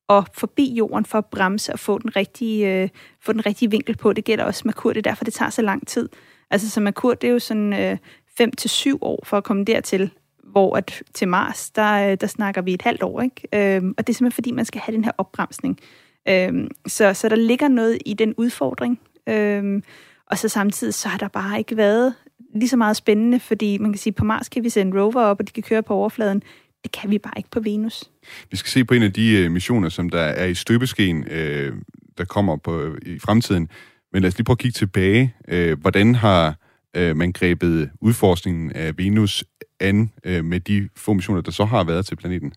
og forbi jorden for at bremse og få den rigtige, øh, få den rigtige vinkel på. Det gælder også Merkur, det er derfor, det tager så lang tid. Altså, så Merkur, det er jo sådan øh, 5-7 år for at komme dertil, hvor at til Mars, der, øh, der snakker vi et halvt år, ikke? Øhm, og det er simpelthen, fordi man skal have den her opbremsning. Øhm, så, så der ligger noget i den udfordring. Øhm, og så samtidig, så har der bare ikke været lige så meget spændende, fordi man kan sige, på Mars kan vi sende rover op, og de kan køre på overfladen. Det kan vi bare ikke på Venus. Vi skal se på en af de uh, missioner, som der er i støbeskeen, uh, der kommer på, i fremtiden. Men lad os lige prøve at kigge tilbage. Uh, hvordan har uh, man grebet udforskningen af Venus an uh, med de få missioner, der så har været til planeten?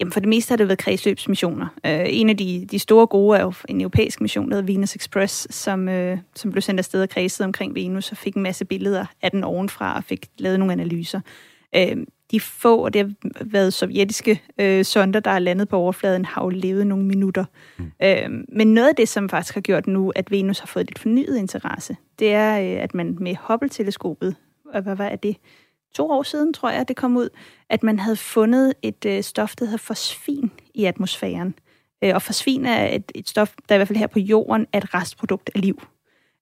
Jamen for det meste har det været kredsløbsmissioner. Uh, en af de, de store gode er jo en europæisk mission, der hedder Venus Express, som, uh, som blev sendt afsted og kredset omkring Venus og fik en masse billeder af den ovenfra og fik lavet nogle analyser. Uh, de få, og det har været sovjetiske øh, sonder, der er landet på overfladen, har jo levet nogle minutter. Mm. Øh, men noget af det, som faktisk har gjort nu, at Venus har fået lidt fornyet interesse, det er, øh, at man med Hubble-teleskopet, og hvad var det, to år siden, tror jeg, det kom ud, at man havde fundet et øh, stof, der hedder fosfin i atmosfæren. Øh, og fosfin er et, et stof, der i hvert fald her på jorden er et restprodukt af liv.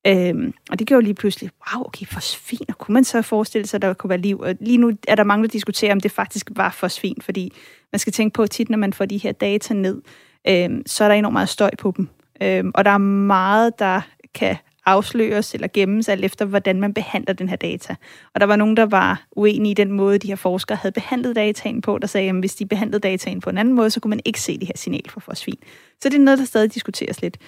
Øhm, og det gjorde lige pludselig, wow, okay, fosfin, og kunne man så forestille sig, at der kunne være liv? Og lige nu er der mange, der diskuterer, om det faktisk var fosfin, fordi man skal tænke på, at tit, når man får de her data ned, øhm, så er der enormt meget støj på dem. Øhm, og der er meget, der kan afsløres eller gemmes alt efter, hvordan man behandler den her data. Og der var nogen, der var uenige i den måde, de her forskere havde behandlet dataen på, der sagde, at hvis de behandlede dataen på en anden måde, så kunne man ikke se det her signal fra fosfin. Så det er noget, der stadig diskuteres lidt.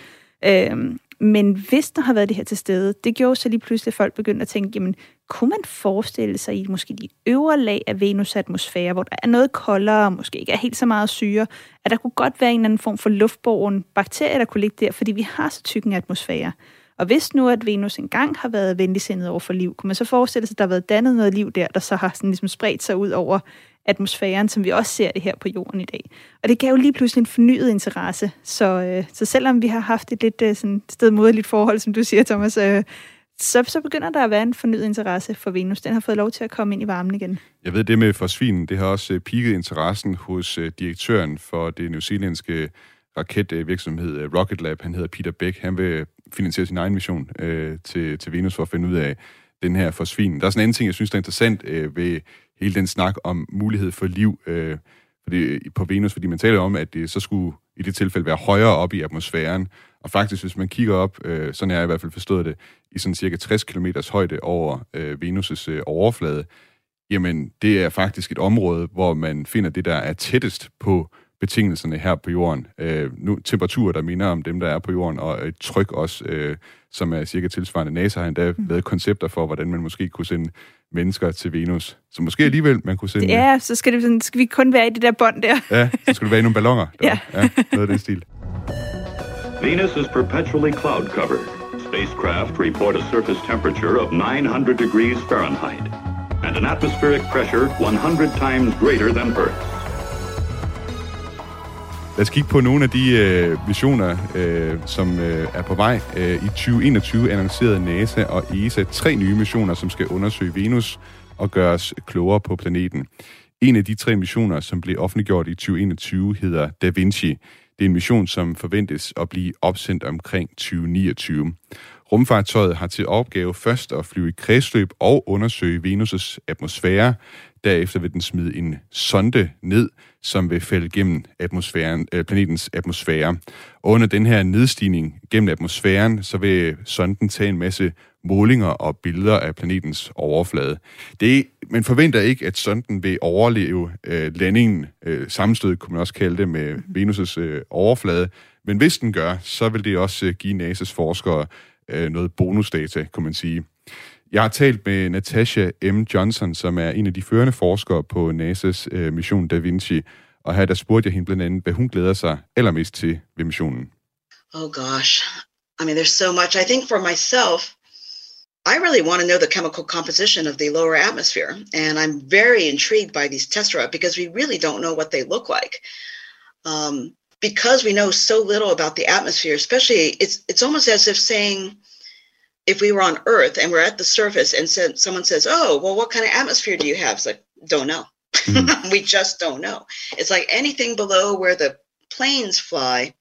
Øhm, men hvis der har været det her til stede, det gjorde så lige pludselig, at folk begyndte at tænke, jamen, kunne man forestille sig i måske de øvre lag af Venus' atmosfære, hvor der er noget koldere, måske ikke er helt så meget syre, at der kunne godt være en eller anden form for luftborgen bakterier, der kunne ligge der, fordi vi har så tyk en atmosfære. Og hvis nu, at Venus engang har været venligsindet over for liv, kunne man så forestille sig, at der har været dannet noget liv der, der så har sådan ligesom spredt sig ud over atmosfæren, som vi også ser det her på jorden i dag. Og det gav jo lige pludselig en fornyet interesse. Så, øh, så selvom vi har haft et lidt øh, sådan stedmoderligt forhold, som du siger, Thomas, øh, så, så begynder der at være en fornyet interesse for Venus. Den har fået lov til at komme ind i varmen igen. Jeg ved, det med forsvinen, det har også øh, piket interessen hos øh, direktøren for det newzealandske raketvirksomhed øh, Rocket Lab. Han hedder Peter Beck. Han vil finansiere sin egen mission øh, til, til Venus for at finde ud af den her forsvin. Der er sådan en anden ting, jeg synes, der er interessant øh, ved hele den snak om mulighed for liv øh, fordi, på Venus, fordi man taler om, at det så skulle i det tilfælde være højere op i atmosfæren. Og faktisk, hvis man kigger op, øh, sådan er jeg i hvert fald forstået det, i sådan cirka 60 km højde over øh, Venus' øh, overflade, jamen det er faktisk et område, hvor man finder det, der er tættest på betingelserne her på jorden. Øh, nu temperaturer, der minder om dem, der er på jorden, og et tryk også, øh, som er cirka tilsvarende. NASA har endda mm. lavet koncepter for, hvordan man måske kunne sende mennesker til Venus. Så måske alligevel man kunne sende... Ja, så skal, det, sådan, skal vi kun være i det der bånd der. ja, så skulle det være i nogle ballonger. ja. ja. Noget af den stil. Venus is perpetually cloud covered. Spacecraft report a surface temperature of 900 degrees Fahrenheit and an atmospheric pressure 100 times greater than Earth's. Lad os kigge på nogle af de øh, missioner, øh, som øh, er på vej. Øh, I 2021 annoncerede NASA og ESA tre nye missioner, som skal undersøge Venus og gøre os klogere på planeten. En af de tre missioner, som blev offentliggjort i 2021, hedder Da Vinci. Det er en mission, som forventes at blive opsendt omkring 2029. Rumfartøjet har til opgave først at flyve i kredsløb og undersøge Venus' atmosfære. Derefter vil den smide en sonde ned, som vil falde gennem atmosfæren, øh, planetens atmosfære. Og under den her nedstigning gennem atmosfæren, så vil sonden tage en masse målinger og billeder af planetens overflade. Det, man forventer ikke, at sonden vil overleve øh, landingen, øh, sammenstød kunne man også kalde det, med Venus' øh, overflade. Men hvis den gør, så vil det også øh, give NASA's forskere øh, noget bonusdata, kunne man sige. Jeg har talt med Natasha M. Johnson, som er en af de førende forskere på NASA's øh, mission Da Vinci, og her der spurgte jeg hende blandt andet, hvad hun glæder sig allermest til ved missionen. Oh gosh. I mean, there's so much. I think for myself, I really want to know the chemical composition of the lower atmosphere. And I'm very intrigued by these tessera because we really don't know what they look like. Um, because we know so little about the atmosphere, especially it's it's almost as if saying if we were on Earth and we're at the surface and said, someone says, "Oh, well, what kind of atmosphere do you have?" It's like, don't know. Mm. we just don't know. It's like anything below where the planes fly.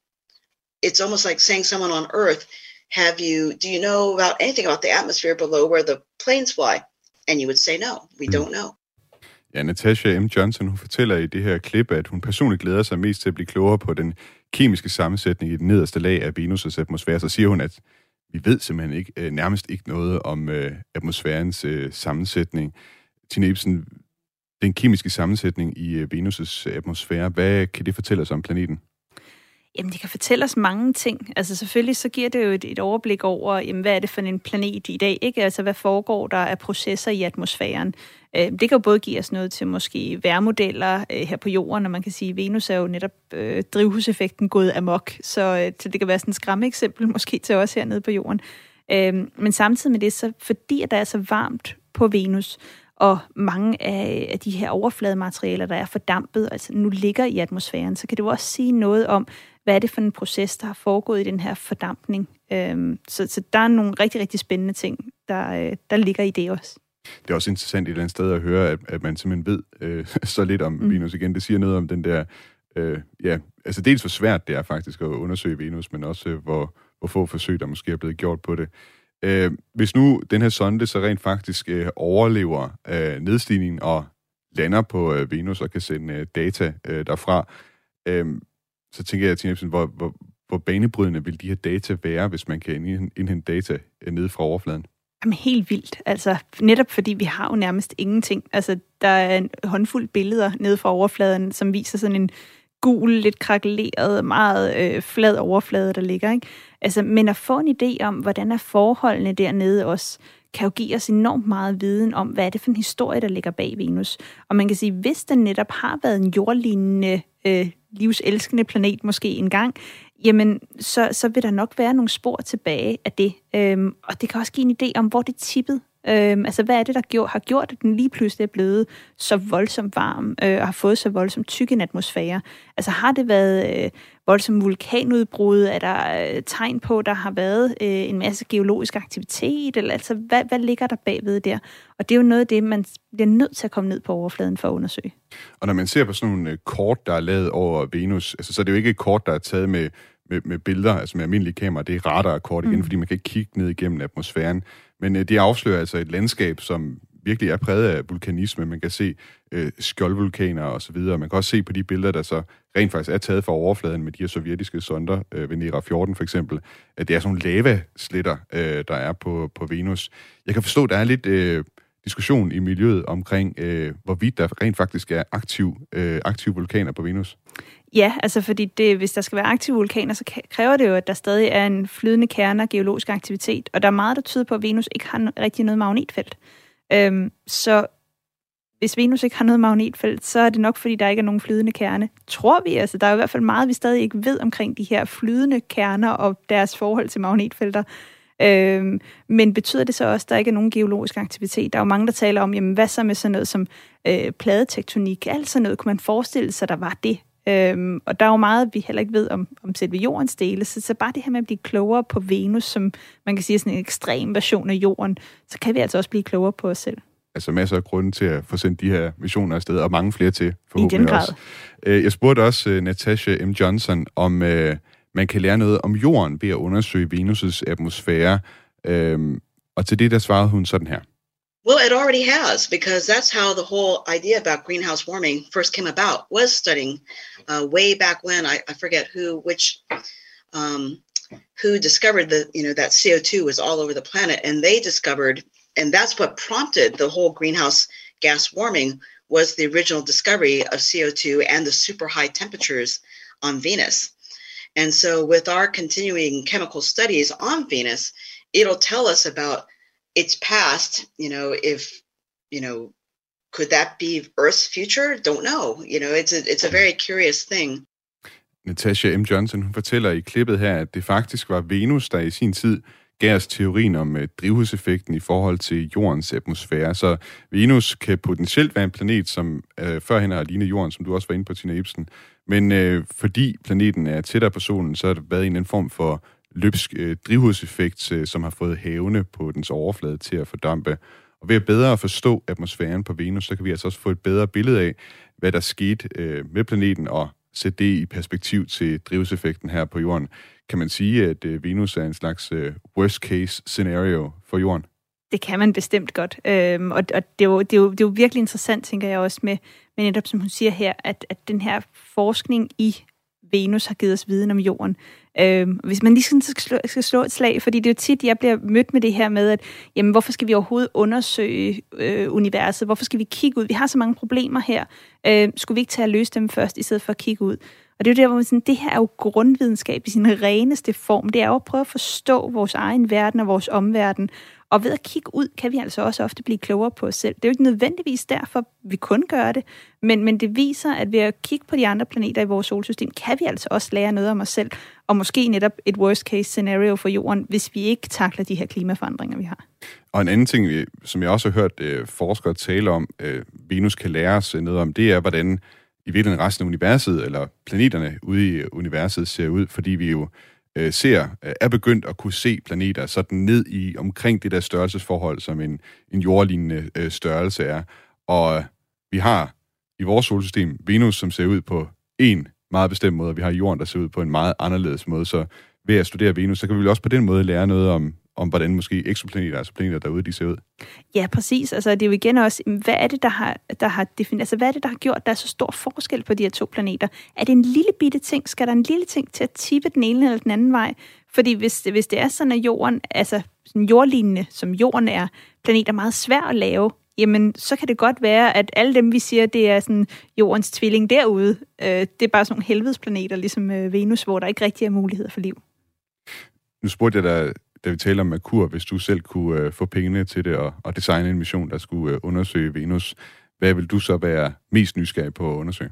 It's almost like saying someone on Earth, "Have you? Do you know about anything about the atmosphere below where the planes fly?" And you would say, "No, we mm. don't know." Ja, Natasha M. Johnson, hun fortæller i det her klip, at hun personligt glæder sig mest til at blive klogere på den kemiske sammensætning i den nederste lag af Venus' atmosfære. Så siger hun, at vi ved simpelthen ikke, øh, nærmest ikke noget om øh, atmosfærens øh, sammensætning. Tine Ibsen, den kemiske sammensætning i øh, Venus' atmosfære, hvad kan det fortælle os om planeten? Jamen, det kan fortælle os mange ting. Altså selvfølgelig så giver det jo et, et overblik over, jamen, hvad er det for en planet i dag, ikke? Altså, hvad foregår der af processer i atmosfæren? Øh, det kan jo både give os noget til måske værmodeller øh, her på jorden, og man kan sige, at Venus er jo netop øh, drivhuseffekten gået amok, så, øh, så det kan være sådan et skræmme eksempel måske til os hernede på jorden. Øh, men samtidig med det, så fordi at der er så varmt på Venus, og mange af, af de her overfladematerialer, der er fordampet, altså nu ligger i atmosfæren, så kan det jo også sige noget om, hvad er det for en proces, der har foregået i den her fordampning. Øhm, så, så der er nogle rigtig, rigtig spændende ting, der, øh, der ligger i det også. Det er også interessant et eller andet sted at høre, at, at man simpelthen ved øh, så lidt om mm. Venus igen. Det siger noget om den der, øh, ja, altså dels hvor svært det er faktisk at undersøge Venus, men også øh, hvor, hvor få forsøg, der måske er blevet gjort på det. Øh, hvis nu den her sonde så rent faktisk øh, overlever øh, nedstigningen og lander på øh, Venus og kan sende øh, data øh, derfra, øh, så tænker jeg, Tina hvor, hvor, hvor banebrydende vil de her data være, hvis man kan indhente data ned nede fra overfladen? Jamen helt vildt. Altså netop fordi vi har jo nærmest ingenting. Altså der er en håndfuld billeder nede fra overfladen, som viser sådan en gul, lidt krakeleret, meget øh, flad overflade, der ligger. Ikke? Altså, men at få en idé om, hvordan er forholdene dernede også, kan jo give os enormt meget viden om, hvad er det for en historie, der ligger bag Venus. Og man kan sige, hvis den netop har været en jordlignende, øh, livselskende planet måske engang, jamen så, så vil der nok være nogle spor tilbage af det. Øhm, og det kan også give en idé om, hvor det tippede. Øhm, altså, hvad er det, der gjort, har gjort, at den lige pludselig er blevet så voldsomt varm øh, og har fået så voldsomt tyk en atmosfære? Altså, har det været øh, voldsomt vulkanudbrud? Er der øh, tegn på, der har været øh, en masse geologisk aktivitet? Eller, altså, hvad, hvad ligger der bagved der? Og det er jo noget af det, man bliver nødt til at komme ned på overfladen for at undersøge. Og når man ser på sådan nogle øh, kort, der er lavet over Venus, altså, så er det jo ikke et kort, der er taget med med, med billeder, altså med almindelige kameraer, det er radarkort igen, mm. fordi man kan ikke kigge ned igennem atmosfæren. Men øh, det afslører altså et landskab, som virkelig er præget af vulkanisme. Man kan se øh, skjoldvulkaner og så videre. Man kan også se på de billeder, der så rent faktisk er taget fra overfladen med de her sovjetiske sonder, øh, Venera 14 for eksempel, at det er sådan nogle lavaslitter, øh, der er på, på Venus. Jeg kan forstå, at der er lidt øh, diskussion i miljøet omkring, øh, hvorvidt der rent faktisk er aktiv, øh, aktive vulkaner på Venus. Ja, altså fordi det, hvis der skal være aktive vulkaner, så kræver det jo, at der stadig er en flydende kerne af geologisk aktivitet. Og der er meget, der tyder på, at Venus ikke har rigtig noget magnetfelt. Øhm, så hvis Venus ikke har noget magnetfelt, så er det nok, fordi der ikke er nogen flydende kerne. Tror vi, altså der er i hvert fald meget, vi stadig ikke ved omkring de her flydende kerner og deres forhold til magnetfelter. Øhm, men betyder det så også, at der ikke er nogen geologisk aktivitet? Der er jo mange, der taler om, jamen hvad så med sådan noget som øh, pladetektonik? Alt sådan noget, kunne man forestille sig, der var det? Øhm, og der er jo meget, vi heller ikke ved om, om selve jordens dele, så, så bare det her med at blive klogere på Venus, som man kan sige er sådan en ekstrem version af jorden, så kan vi altså også blive klogere på os selv. altså masser af grunde til at få sendt de her missioner afsted, og mange flere til, I den forhåbentlig grad. også. Øh, Jeg spurgte også øh, Natasha M. Johnson, om øh, man kan lære noget om jorden ved at undersøge Venus' atmosfære. Øhm, og til det, der svarede hun sådan her. Well, it already has, because that's how the whole idea about greenhouse warming first came about. Was studying uh, way back when I, I forget who, which, um, who discovered that you know that CO two was all over the planet, and they discovered, and that's what prompted the whole greenhouse gas warming was the original discovery of CO two and the super high temperatures on Venus. And so, with our continuing chemical studies on Venus, it'll tell us about its past. You know, if you know, could that be Earth's future? Don't know. You know, it's a it's a very curious thing. Natasha M. Johnson hun fortæller i klippet her, at det faktisk var Venus, der i sin tid gav os teorien om øh, drivhuseffekten i forhold til jordens atmosfære. Så Venus kan potentielt være en planet, som uh, førhen har lignet jorden, som du også var inde på, Tina Ibsen. Men øh, fordi planeten er tættere på solen, så har der været en eller anden form for løbsk øh, drivhuseffekt, øh, som har fået havene på dens overflade til at fordampe. Og ved at bedre forstå atmosfæren på Venus, så kan vi altså også få et bedre billede af, hvad der skete øh, med planeten, og sætte det i perspektiv til drivhuseffekten her på jorden. Kan man sige, at øh, Venus er en slags øh, worst case scenario for jorden? Det kan man bestemt godt. Øhm, og og det, er jo, det, er jo, det er jo virkelig interessant, tænker jeg også, med, med netop som hun siger her, at, at den her forskning i Venus har givet os viden om jorden. Øhm, hvis man lige sådan skal slå, skal slå et slag, fordi det er jo tit, jeg bliver mødt med det her med, at jamen, hvorfor skal vi overhovedet undersøge øh, universet? Hvorfor skal vi kigge ud? Vi har så mange problemer her. Øh, skulle vi ikke tage at løse dem først, i stedet for at kigge ud? Og det er jo der, hvor man sådan, det her er jo grundvidenskab i sin reneste form. Det er jo at prøve at forstå vores egen verden og vores omverden. Og ved at kigge ud, kan vi altså også ofte blive klogere på os selv. Det er jo ikke nødvendigvis derfor, vi kun gør det, men, men det viser, at ved at kigge på de andre planeter i vores solsystem, kan vi altså også lære noget om os selv, og måske netop et worst case scenario for jorden, hvis vi ikke takler de her klimaforandringer, vi har. Og en anden ting, som jeg også har hørt øh, forskere tale om, øh, Venus kan lære os øh, noget om, det er, hvordan i virkeligheden resten af universet, eller planeterne ude i universet ser ud, fordi vi jo øh, ser, øh, er begyndt at kunne se planeter sådan ned i omkring det der størrelsesforhold, som en, en jordlignende øh, størrelse er. Og øh, vi har i vores solsystem Venus, som ser ud på en meget bestemt måde, og vi har jorden, der ser ud på en meget anderledes måde. Så ved at studere Venus, så kan vi vel også på den måde lære noget om, om hvordan måske eksoplaneter, altså planeter derude, de ser ud. Ja, præcis. Altså, det er jo igen også, hvad er det, der har, der har defineret, altså, hvad er det, der har gjort, der er så stor forskel på de her to planeter? Er det en lille bitte ting? Skal der en lille ting til at tippe den ene eller den anden vej? Fordi hvis, hvis det er sådan, at jorden, altså sådan jordlignende, som jorden er, planeter meget svært at lave, jamen så kan det godt være, at alle dem, vi siger, det er sådan jordens tvilling derude, øh, det er bare sådan nogle helvedesplaneter, ligesom øh, Venus, hvor der ikke rigtig er muligheder for liv. Nu spurgte jeg dig, da vi talte om Merkur, hvis du selv kunne øh, få pengene til det og, og designe en mission, der skulle øh, undersøge Venus. Hvad vil du så være mest nysgerrig på at undersøge?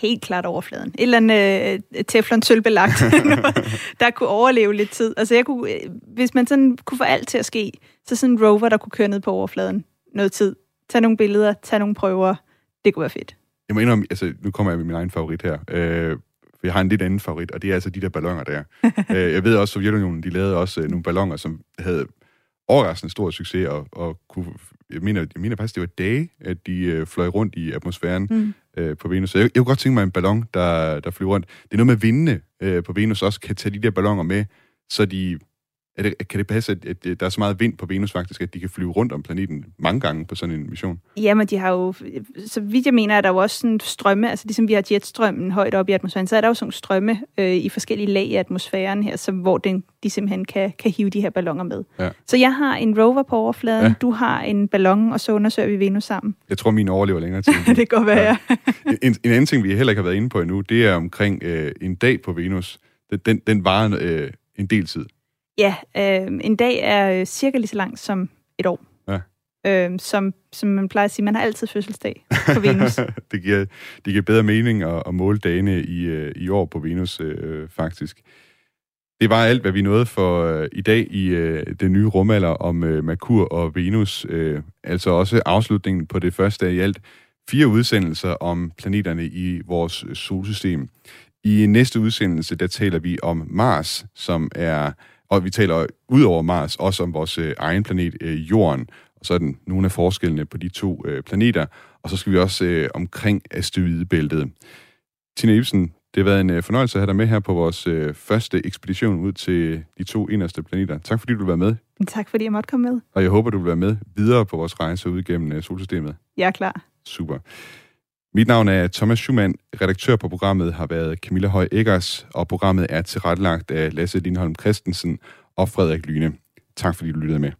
Helt klart overfladen. Et eller andet øh, teflon sølvbelagt, der kunne overleve lidt tid. Altså jeg kunne, øh, hvis man sådan kunne få alt til at ske, så sådan en rover, der kunne køre ned på overfladen noget tid. Tage nogle billeder, tage nogle prøver. Det kunne være fedt. Jeg må indrømme, altså nu kommer jeg med min egen favorit her. Øh, for jeg har en lidt anden favorit, og det er altså de der ballonger der. øh, jeg ved også, at Sovjetunionen, de lavede også øh, nogle ballonger, som havde overraskende stor succes, og, og kunne, jeg mener, jeg mener faktisk, det var dage, at de øh, fløj rundt i atmosfæren mm. øh, på Venus. Så jeg, jeg kunne godt tænke mig en ballon, der, der flyver rundt. Det er noget med vindene øh, på Venus også, kan tage de der ballonger med, så de... Er det, kan det passe, at, der er så meget vind på Venus faktisk, at de kan flyve rundt om planeten mange gange på sådan en mission? Jamen, de har jo, så vidt jeg mener, er der jo også sådan strømme, altså ligesom vi har jetstrømmen højt op i atmosfæren, så er der jo sådan strømme øh, i forskellige lag i atmosfæren her, som, hvor den, de simpelthen kan, kan hive de her ballonger med. Ja. Så jeg har en rover på overfladen, ja. du har en ballon, og så undersøger vi Venus sammen. Jeg tror, min overlever længere tid. det kan godt være, ja. En, en anden ting, vi heller ikke har været inde på endnu, det er omkring øh, en dag på Venus. Den, den, den varer øh, en del tid. Ja, øh, en dag er øh, cirka lige så lang som et år. Ja. Øh, som, som man plejer at sige, man har altid fødselsdag på Venus. det, giver, det giver bedre mening at, at måle dagene i, øh, i år på Venus, øh, faktisk. Det var alt, hvad vi nåede for øh, i dag i øh, den nye rumalder om øh, Merkur og Venus. Øh, altså også afslutningen på det første af i alt fire udsendelser om planeterne i vores solsystem. I næste udsendelse, der taler vi om Mars, som er Og vi taler ud over Mars også om vores øh, egen planet, øh, Jorden, og så den nogle af forskellene på de to øh, planeter. Og så skal vi også øh, omkring asteroidebæltet. Tina Ibsen, det har været en øh, fornøjelse at have dig med her på vores øh, første ekspedition ud til de to inderste planeter. Tak fordi du vil være med. Tak fordi jeg måtte komme med. Og jeg håber, du vil være med videre på vores rejse ud gennem øh, solsystemet. Jeg er klar. Super. Mit navn er Thomas Schumann. Redaktør på programmet har været Camilla Høj Eggers, og programmet er tilrettelagt af Lasse Lindholm Christensen og Frederik Lyne. Tak fordi du lyttede med.